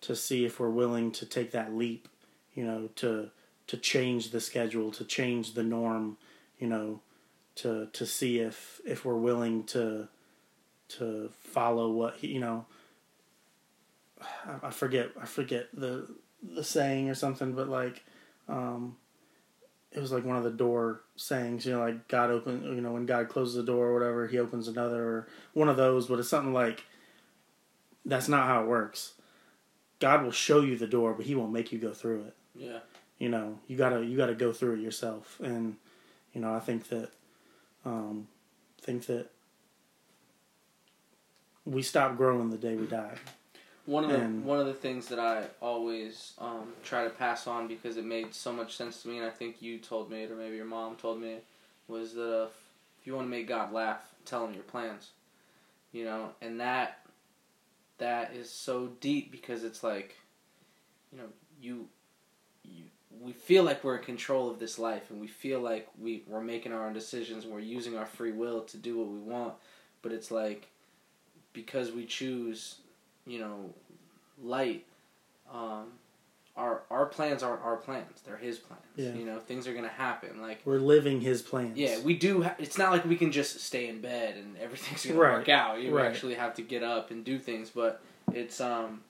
to see if we're willing to take that leap. You know, to to change the schedule, to change the norm. You know, to to see if if we're willing to to follow what you know. I forget I forget the the saying or something, but like, um, it was like one of the door sayings, you know, like God open, you know, when God closes the door or whatever, He opens another, or one of those. But it's something like that's not how it works. God will show you the door, but He won't make you go through it. Yeah. You know, you gotta you gotta go through it yourself, and you know, I think that, um, think that we stop growing the day we die. One of the And- one of the things that I always um, try to pass on because it made so much sense to me, and I think you told me it, or maybe your mom told me, was that if, if you want to make God laugh, tell him your plans. You know, and that that is so deep because it's like, you know, you you we feel like we're in control of this life, and we feel like we we're making our own decisions, and we're using our free will to do what we want, but it's like because we choose you know, light, um, our our plans aren't our plans; they're His plans. Yeah. You know, things are gonna happen. Like, We're living His plans. yeah, we do. Ha- it's not like we can just stay in bed and everything's gonna Right. work out. You Right. actually have to get up and do things. But it's um,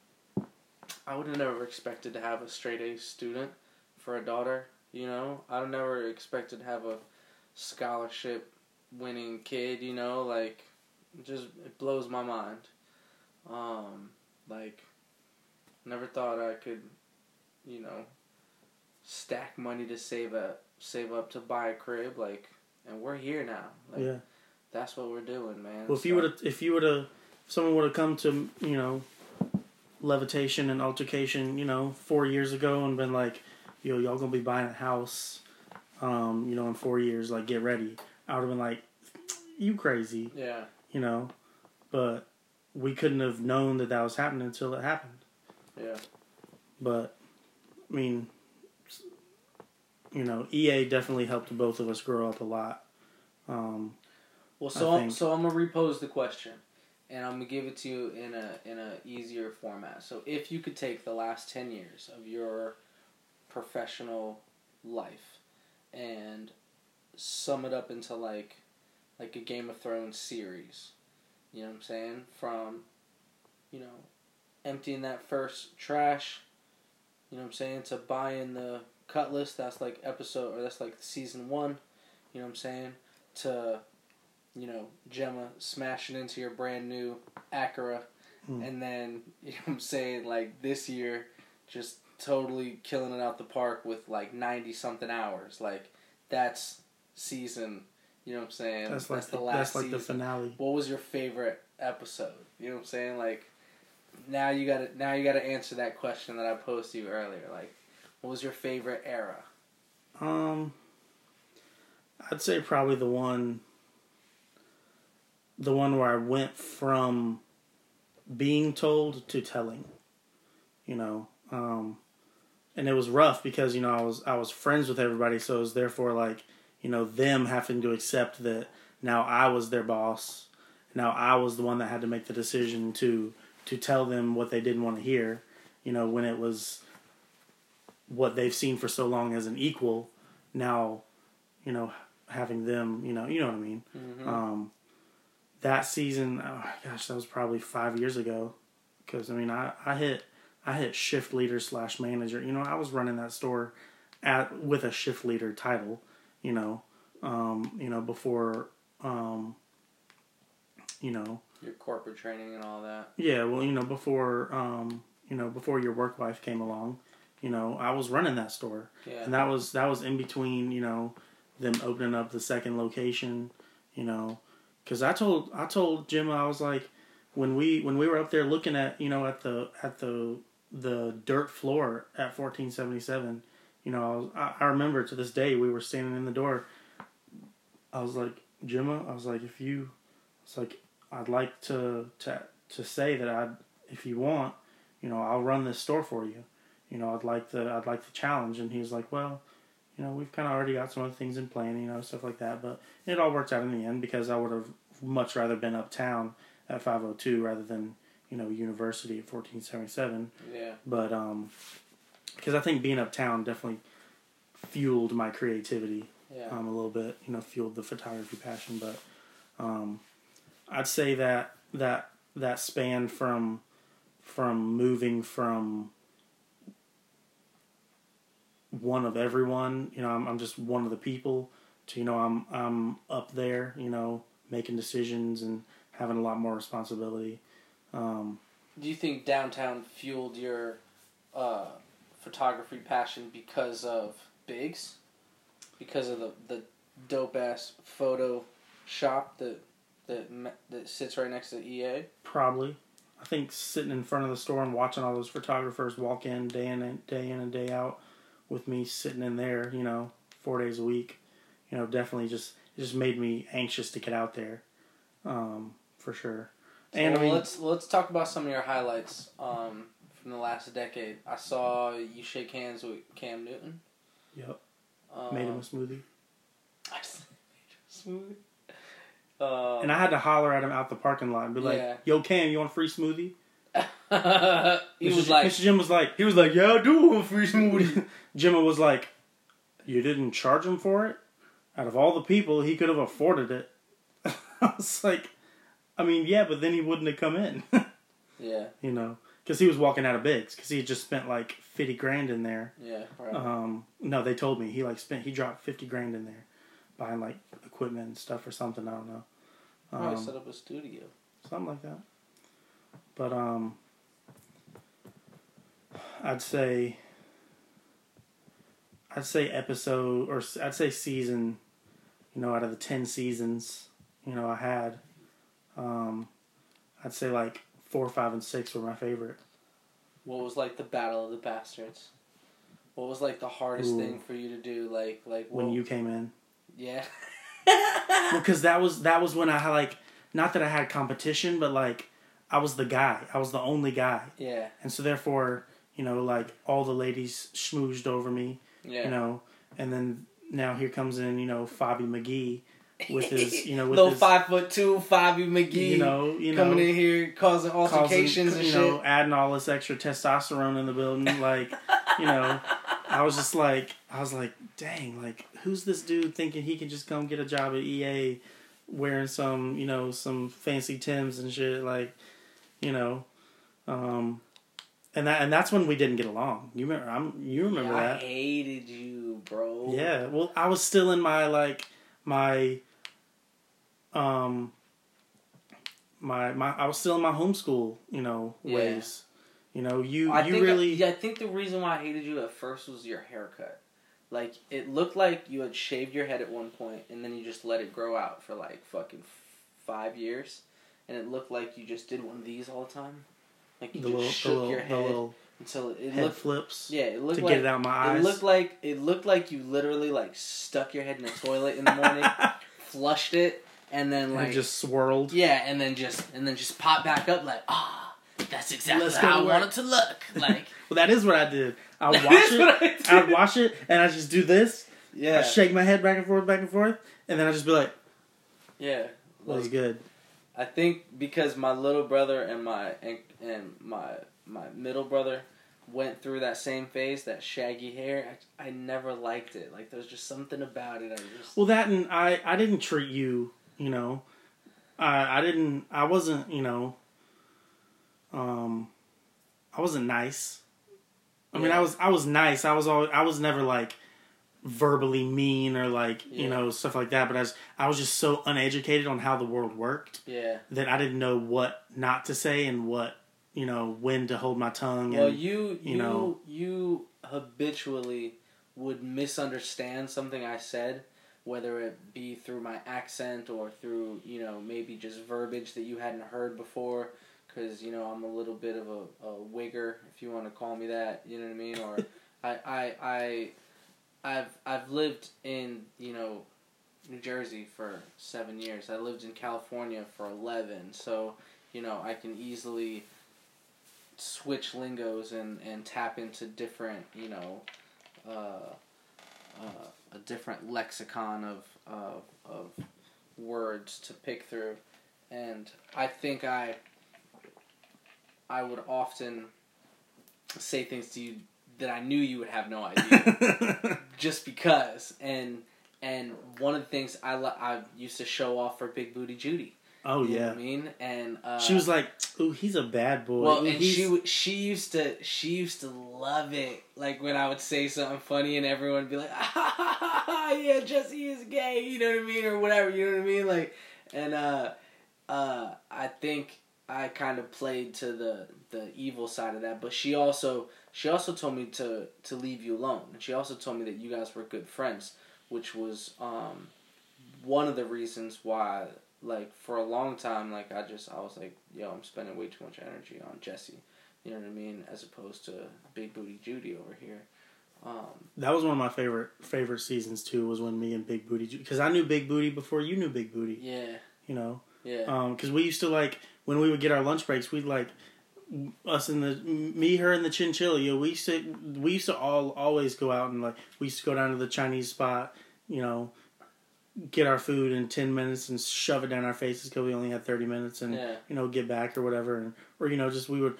I would have never expected to have a straight A student for a daughter. You know, I would never expected to have a scholarship winning kid. You know, like just it blows my mind. Um, like never thought I could, you know, stack money to save a save up to buy a crib. Like, and we're here now. Like, yeah. that's what we're doing, man. Well, if you So- would have, if you would have, if someone would have come to you know, levitation and altercation, you know, four years ago and been like, "Yo, y'all gonna be buying a house, um, you know, in four years. Like, get ready." I would have been like, "You crazy," yeah, you know, but we couldn't have known that that was happening until it happened. yeah, But I mean, you know, EA definitely helped both of us grow up a lot. Um, Well, so I'm, so I'm gonna repose the question, and I'm gonna give it to you in a in a easier format. So if you could take the last ten years of your professional life and sum it up into like like a Game of Thrones series, you know what I'm saying? From you know emptying that first trash, you know what I'm saying, to buying the cutlass. That's like episode or that's like season one. You know what I'm saying? To you know, Gemma smashing into your brand new Acura, Hmm. and then you know what I'm saying like this year, just totally killing it out the park with like ninety something hours. Like that's season. You know what I'm saying? that's like the the, last that's like the finale. What was your favorite episode? You know what I'm saying? Like now you got to now you got to answer that question that I posed to you earlier. Like, what was your favorite era? Um, I'd say probably the one, the one where I went from being told to telling. You know, um, and it was rough because you know I was I was friends with everybody, so it was therefore like you know them having to accept that now I was their boss. Now I was the one that had to make the decision to to tell them what they didn't want to hear. You know, when it was what they've seen for so long as an equal, now, you know, having them, you know, you know what I mean. Mm-hmm. Um, that season, oh gosh, that was probably five years ago. Because I mean, I, I hit I hit shift leader slash manager. You know, I was running that store at with a shift leader title. You know, um, you know before, um, you know, Your corporate training and all that. yeah, well, you know, before um, you know, before your work life came along, You know, I was running that store, Yeah. and that was that was in between. You know, them opening up the second location. You know, because I told I told Jim I was like when we when we were up there looking at you know at the at the the dirt floor at 1477 you know I, was, I, remember to this day we were standing in the door. I was like jimma i was like if you it's like i'd like to to to say that i if you want you know i'll run this store for you. You know i'd like the i'd like the challenge. And he was like well you know we've kind of already got some other things in plan you know stuff like that. But it all worked out in the end because i would have much rather been uptown at 502 rather than you know university at 1477 Yeah. but um because i think being uptown definitely fueled my creativity Yeah. um a little bit you know fueled the photography passion but um i'd say that that that span from from moving from one of everyone you know i'm, I'm just one of the people to you know i'm i'm up there you know making decisions and having a lot more responsibility um Do you think downtown fueled your uh, photography passion because of Biggs? Because of the, the dope ass photo shop that that that sits right next to EA. Probably. I think sitting in front of the store and watching all those photographers walk in day in and day in and day out with me sitting in there, you know, four days a week, you know, definitely just it just made me anxious to get out there, um, for sure. And So I mean, let's let's talk about some of your highlights um, from the last decade. I saw you shake hands with Cam Newton. yep, Um, made him a smoothie, I just made him smooth. Um, and I had to holler at him out the parking lot and be like, Yeah. "Yo, Cam, you want a free smoothie?" he Mr. was like, Mr. Jim was like, He was like, "Yeah, I do want a free smoothie." Jimma was like, "You didn't charge him for it? Out of all the people, he could have afforded it." I was like, "I mean, yeah, but then he wouldn't have come in, yeah, you know, because he was walking out of Biggs because he had just spent like fifty grand in there. yeah, right. Um, no, they told me he like spent he dropped fifty grand in there, buying like equipment and stuff or something. I don't know, Probably um, set up a studio. something like that. But um, I'd say, I'd say episode or I'd say season, you know, out of the ten seasons, you know, I had, um, I'd say like four, five, and six were my favorite. What was like the battle of the bastards? What was like the hardest Ooh. thing for you to do? Like, like When you came in, yeah. because that was that was when I had like, not that I had competition, but like, I was the guy. I was the only guy, yeah, and so therefore, you know, like all the ladies schmoozed over me. yeah. you know, and then now here comes in, you know, Fabi McGee with his, you know, with little his, five foot two, Fabi McGee, you know, you know, coming in here causing causing, altercations and you shit. know, adding all this extra testosterone in the building, like, you know, I was just like, I was like, dang, like, who's this dude thinking he can just come get a job at EA, wearing some, you know, some fancy Tims and shit, like, you know, um. And that and that's when we didn't get along. You remember? I'm. You remember Yeah, that? I hated you, bro. Yeah, well, I was still in my like my um my my I was still in my homeschool, you know, Yeah. ways. You know, you I you think really yeah, I think the reason why I hated you at first was your haircut. Like it looked like you had shaved your head at one point and then you just let it grow out for like fucking f- five years, and it looked like you just did one of these all the time. Like you the just little the shook little, your head little until it head looked. flips Yeah, it looked to like get it out my eyes. it looked like it looked like you literally like stuck your head in the toilet in the morning, flushed it, and then like it just swirled. yeah, and then just and then just pop back up like ah, that's exactly Let's how I want it to look. Like Well, that is what I did. I watch it. I. I watch it, and I just do this. I yeah, shake my head back and forth, back and forth, and then I just be like, yeah. "That was Like, good." I think because my little brother and my and, and my my middle brother went through that same phase, that shaggy hair. I, I never liked it. Like there's just something about it. I just Well, that and I, I didn't treat you, you know, I, I didn't, I wasn't, you know, um, I wasn't nice. I mean, I was, I was nice. I was all I was never like verbally mean or like, Yeah. you know, stuff like that. But I was, I was just so uneducated on how the world worked yeah that I didn't know what not to say and what, you know, when to hold my tongue. And, Well, you you you know- you habitually would misunderstand something I said, whether it be through my accent or through you know maybe just verbiage that you hadn't heard before. Because you know I'm a little bit of a, a wigger, if you want to call me that. You know what I mean? Or I I I I've I've lived in you know New Jersey for seven years. I lived in California for eleven. So you know I can easily switch lingos and, and tap into different you know uh, uh, a different lexicon of, of of words to pick through. And I think I I would often say things to you that I knew you would have no idea. Just because. And and one of the things I I used to show off for Big Booty Judy oh you know yeah. what I mean and uh, She was like, "Ooh, he's a bad boy." well, Ooh, and he's- she she used to she used to love it. Like when I would say something funny, and everyone would be like, ah, "Yeah, Jesse is gay," you know what I mean, or whatever, you know what I mean, like, and uh, uh, I think I kind of played to the the evil side of that, but she also she also told me to to leave you alone, and she also told me that you guys were good friends, which was um one of the reasons why like for a long time like I just I was like yo I'm spending way too much energy on Jesse you know what I mean as opposed to big booty Judy over here um that was one of my favorite favorite seasons too. Was when me and Big Booty, because I knew Big Booty before you knew Big Booty. yeah You know, yeah because we used to like when we would get our lunch breaks, we'd like us and the me, her, and the chinchilla. You know, we used to we used to all always go out and like we used to go down to the Chinese spot. You know, get our food in ten minutes and shove it down our faces because we only had thirty minutes and yeah you know get back or whatever and or you know just we would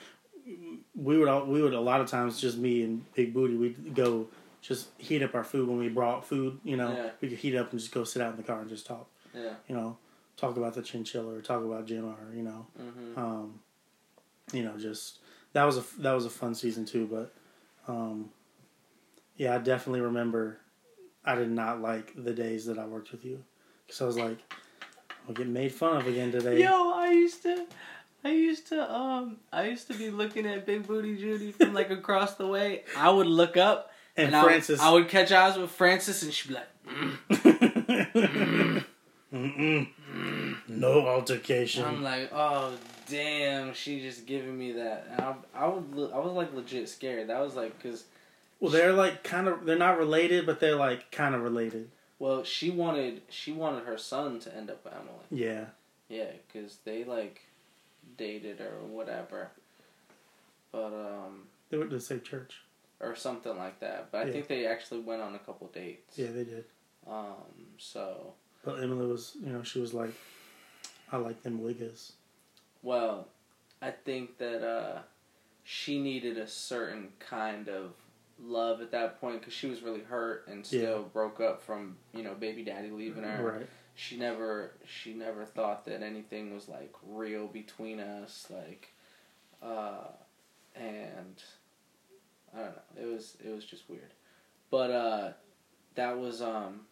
we would all we would a lot of times just me and Big Booty we'd go just heat up our food when we brought food. You know, Yeah. we could heat up and just go sit out in the car and just talk yeah you know, talk about the chinchilla or talk about Jim or you know, mhm um, you know, just that was a that was a fun season too. But um, yeah, I definitely remember I did not like the days that I worked with you because I was like, I'll get made fun of again today. yo I used to I used to um I used to be looking at big booty Judy from like across the way I would look up and, I would- Francis, I would catch eyes with Francis and she'd be like Mm-mm. no altercation. I'm like, oh damn, she just giving me that, and I, I would, I was like legit scared. That was like, cause well, they're like kind of they're not related, but they're like kind of related. well, she wanted, she wanted her son to end up with Emily. Yeah, Yeah, cause they like dated or whatever, but um, they went to the same church. or something like that. But I Yeah. think they actually went on a couple dates. Yeah, they did. Um. So But Emily was, you know, she was like, I like them wiggas. well, I think that uh, she needed a certain kind of love at that point because she was really hurt and still broke up from you know baby daddy leaving her. Right. She never she never thought that anything was like real between us like, uh, and I don't know. It was it was just weird, but uh, that was um,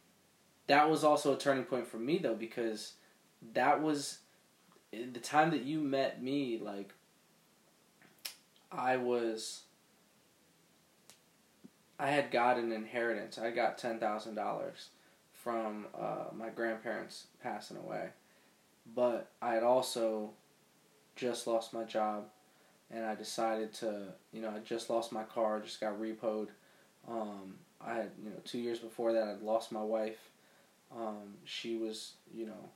that was also a turning point for me though because that was the time that you met me like I was I had got an inheritance. I got ten thousand dollars from uh, my grandparents passing away, but I had also just lost my job, and I decided to you know I just lost my car, just got repoed. Um, I had you know two years before that I'd lost my wife. Um, she was you know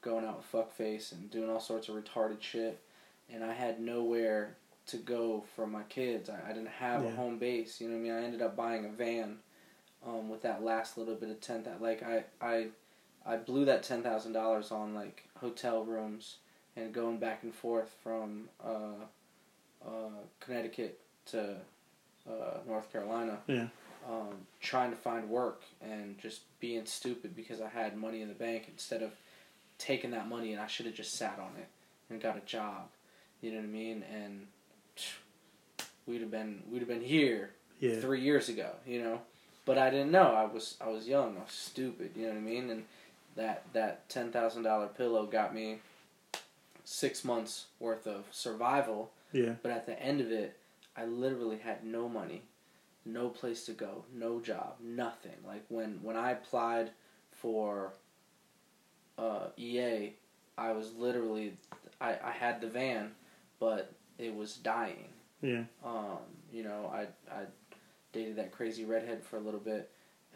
going out with fuckface and doing all sorts of retarded shit, and I had nowhere to go for my kids. I, I didn't have a home base. You know what I mean? I ended up buying a van um, with that last little bit of ten. That like I I I blew that ten thousand dollars on like hotel rooms and going back and forth from uh, uh, Connecticut to uh, North Carolina. Yeah. Um, trying to find work and just being stupid because I had money in the bank instead of taking that money and I should have just sat on it and got a job. You know what I mean? And we'd have been we'd have been here Yeah. three years ago, you know. But I didn't know. I was I was young. I was stupid. You know what I mean? And that that ten thousand dollar pillow got me six months worth of survival. Yeah. But at the end of it, I literally had no money, no place to go, no job, nothing. Like when when I applied for uh, EA, I was literally I, I had the van, but it was dying. Yeah. Um, you know, I I dated that crazy redhead for a little bit,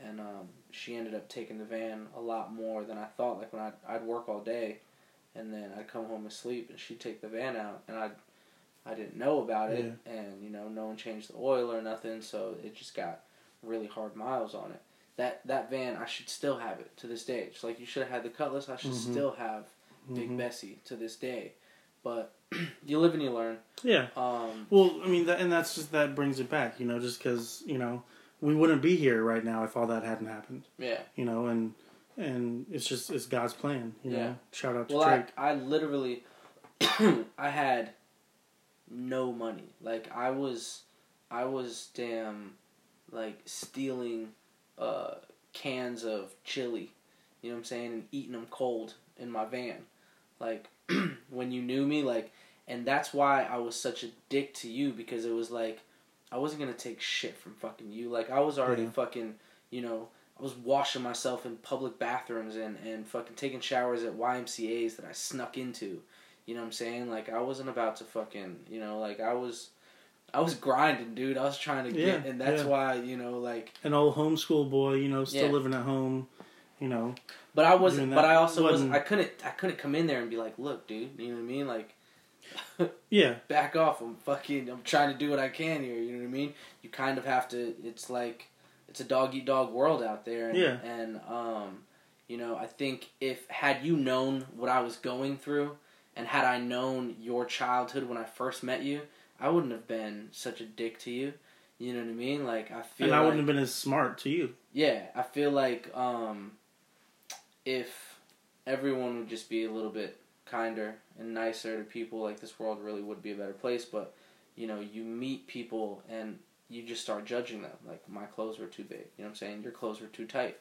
and um, she ended up taking the van a lot more than I thought. Like when I'd, I'd work all day, and then I'd come home and sleep, and she'd take the van out, and I I didn't know about it, and you know, no one changed the oil or nothing, so it just got really hard miles on it. That that van, I should still have it to this day. Just like you should have had the Cutlass, I should Mhm. still have Big Mhm. Bessie to this day. But you live and you learn. Yeah. Um, Well, I mean, that, and that's just that brings it back, you know, just because you know we wouldn't be here right now if all that hadn't happened, yeah. you know, and and it's just it's God's plan, you Yeah. know. Shout out to Well, I, I literally, I had no money. Like I was, I was damn, like stealing, uh, cans of chili, you know what I'm saying, and eating them cold in my van, like when you knew me, like, and that's why I was such a dick to you because it was like, I wasn't gonna take shit from fucking you. Like I was already Yeah. fucking, you know. I was washing myself in public bathrooms and, and fucking taking showers at YMCA's that I snuck into. You know what I'm saying? Like I wasn't about to fucking, you know, like I was I was grinding, dude. I was trying to get Yeah, and that's yeah. why, you know, like An old homeschool boy, you know, still Yeah. living at home, you know. but I wasn't but I also wasn't- wasn't I couldn't I couldn't come in there and be like, "Look, dude, you know what I mean? Like Yeah. back off. I'm fucking I'm trying to do what I can here, you know what I mean? You kind of have to it's like it's a dog eat dog world out there and, Yeah. and um you know, I think if had you known what I was going through and had I known your childhood when I first met you, I wouldn't have been such a dick to you. You know what I mean? Like I feel And I like, wouldn't have been as smart to you. yeah, I feel like um, if everyone would just be a little bit kinder and nicer to people, like this world really would be a better place. But you know, you meet people and you just start judging them. Like my clothes were too big. You know what I'm saying? Your clothes were too tight.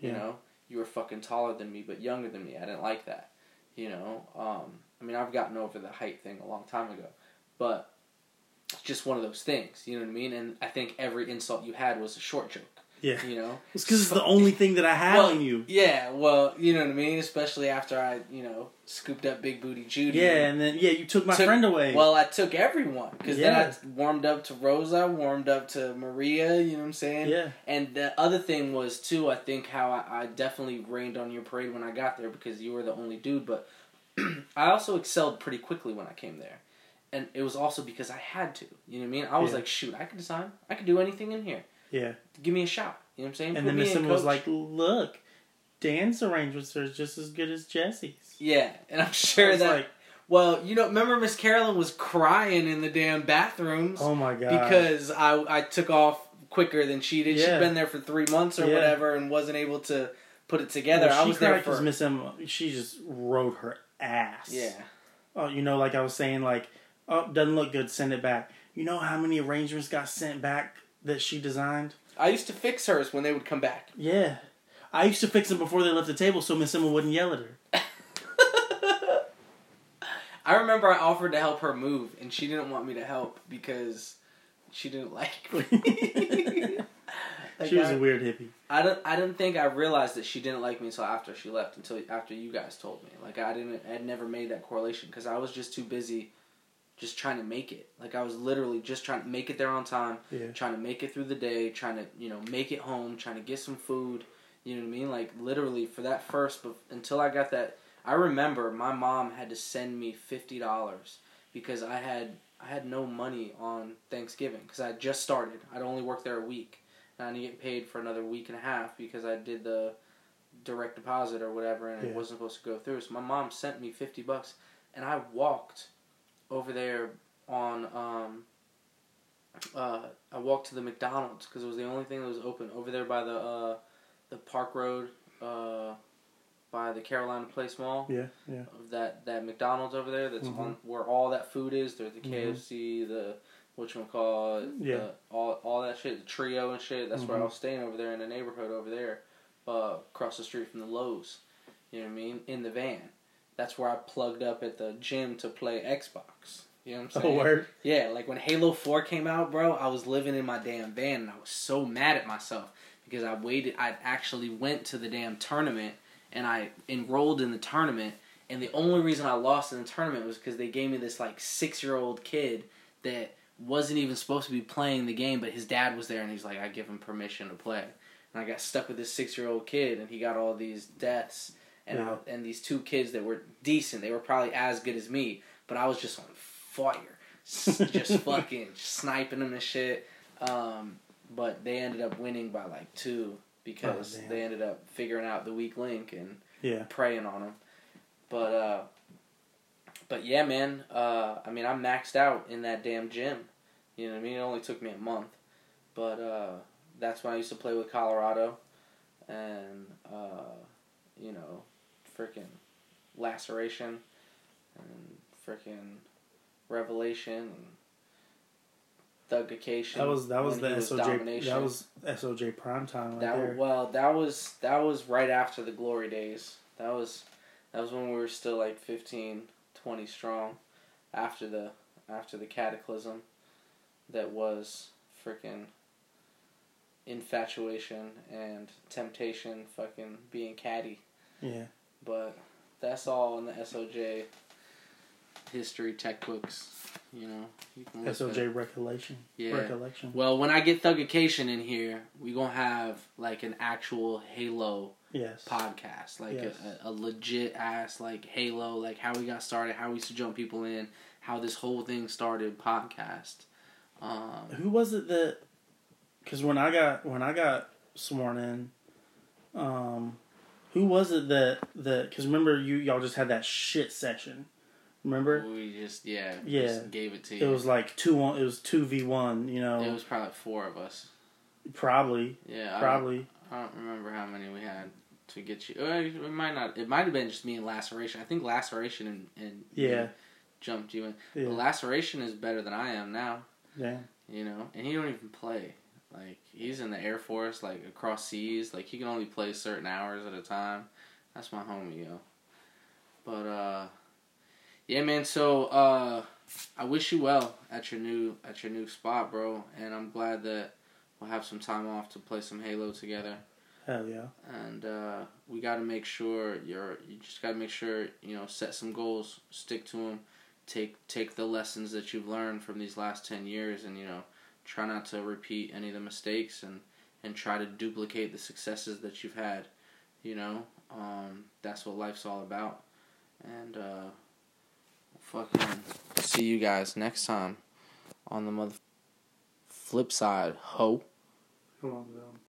You Yeah. know, you were fucking taller than me, but younger than me. I didn't like that. You know, um, I mean, I've gotten over the height thing a long time ago, but it's just one of those things. You know what I mean? And I think every insult you had was a short joke. Yeah. You know, It's because it's the only thing that I had Well, on you. yeah, well, you know what I mean. Especially after I, you know, scooped up Big Booty Judy. Yeah, and then yeah, you took my Took- friend away. Well, I took everyone because Yeah. then I warmed up to Rosa, warmed up to Maria. You know what I'm saying? yeah, And the other thing was too, I think how I, I definitely rained on your parade when I got there because you were the only dude. But I also excelled pretty quickly when I came there, and it was also because I had to. You know what I mean? I was Yeah. like, shoot, I could design. I could do anything in here. Yeah. Give me a shot. You know what I'm saying? And Put then Miss Sim was like, "Look, Dan's arrangements are just as good as Jesse's." yeah, and I'm sure that. like, Well, you know, remember Miss Carolyn was crying in the damn bathrooms "Oh my god!" because I I took off quicker than she did. Yeah. She'd been there for three months or Yeah. whatever and wasn't able to put it together. Well, I was there for Miss Emma. She just rode her ass. yeah. Oh, you know, like I was saying, like, oh, doesn't look good. Send it back. You know how many arrangements got sent back that she designed? I used to fix hers when they would come back. Yeah, I used to fix them before they left the table so Miss Emma wouldn't yell at her. I remember I offered to help her move, and she didn't want me to help because she didn't like me. Like, she was I, a weird hippie. I don't. I didn't think I realized that she didn't like me until after she left. Until after you guys told me. Like I didn't. I'd never made that correlation because I was just too busy, just trying to make it. Like I was literally just trying to make it there on time. Yeah. Trying to make it through the day. Trying to you know make it home. Trying to get some food. You know what I mean? Like literally for that first, but until I got that, I remember my mom had to send me fifty dollars because I had I had no money on Thanksgiving because I had just started. I'd only worked there a week. And I didn't get paid for another week and a half because I did the direct deposit or whatever, and Yeah. it wasn't supposed to go through. So my mom sent me fifty bucks, and I walked over there on. Um, uh, I walked to the McDonald's because it was the only thing that was open over there by the uh, the Park Road, uh, by the Carolina Place Mall. Yeah, yeah. That that McDonald's over there, that's Mhm. on where all that food is. There's the. KFC, the what you call it, Yeah. the, all all that shit, the trio and shit. That's where I Mhm. was staying over there in the neighborhood over there, uh, across the street from the Lowe's. You know what I mean? In the van. That's where I plugged up at the gym to play Xbox. You know what I'm Oh, saying? word. Yeah, like when Halo 4 came out, bro, I was living in my damn van and I was so mad at myself because I waited I actually went to the damn tournament and I enrolled in the tournament and the only reason I lost in the tournament was because they gave me this like 6-year-old kid that wasn't even supposed to be playing the game but his dad was there and he's like I give him permission to play. And I got stuck with this 6-year-old kid and he got all these deaths and Yeah. I, and these two kids that were decent. They were probably as good as me, but I was just on fire, just fucking sniping them and shit. Um, but they ended up winning by like two because Oh, they ended up figuring out the weak link and Yeah. preying on them. But uh, but yeah, man. Uh, I mean, I'm maxed out in that damn gym. You know what I mean? It only took me a month, but uh, that's when I used to play with Colorado, and uh, you know, freaking laceration, and freaking revelation, and thuggication. That was that was the he SOJ. domination. That was SOJ prime time right That there. well, that was that was right after the glory days. That was that was when we were still like 15, 20 strong after the after the cataclysm that was freaking infatuation and temptation fucking being catty. yeah. But that's all in the SOJ history textbooks, you know. You can SOJ recollection. Yeah. Recollection. Well, when I get Thuggication in here, we gonna have like an actual Halo Yes. podcast, like Yes. a, a legit ass like Halo, like how we got started, how we used to jump people in, how this whole thing started podcast. Um, Who was it that? Because when I got when I got sworn in, um, who was it that that? Because remember you y'all just had that shit session. Remember? we just yeah Yeah. just gave it to you. It was like two on. It was two v one. You know, it was probably four of us. probably Yeah, I don't, probably. I don't remember how many we had to get you. It might not. It might have been just me and Laceration. I think Laceration and, and Yeah. jumped you in. Yeah. But Laceration is better than I am now. Yeah. You know, and he don't even play. Like he's in the Air Force, like across seas. Like he can only play certain hours at a time. That's my homie, yo. But uh, yeah, man. So uh, I wish you well at your new at your new spot, bro. And I'm glad that we'll have some time off to play some Halo together. Hell yeah. And uh, we got to make sure you're. You just got to make sure you know set some goals, stick to them, take take the lessons that you've learned from these last ten years, and you know try not to repeat any of the mistakes, and and try to duplicate the successes that you've had. You know, um, that's what life's all about. And uh, fucking see you guys next time on the mother flip side, ho. Come on, Bill.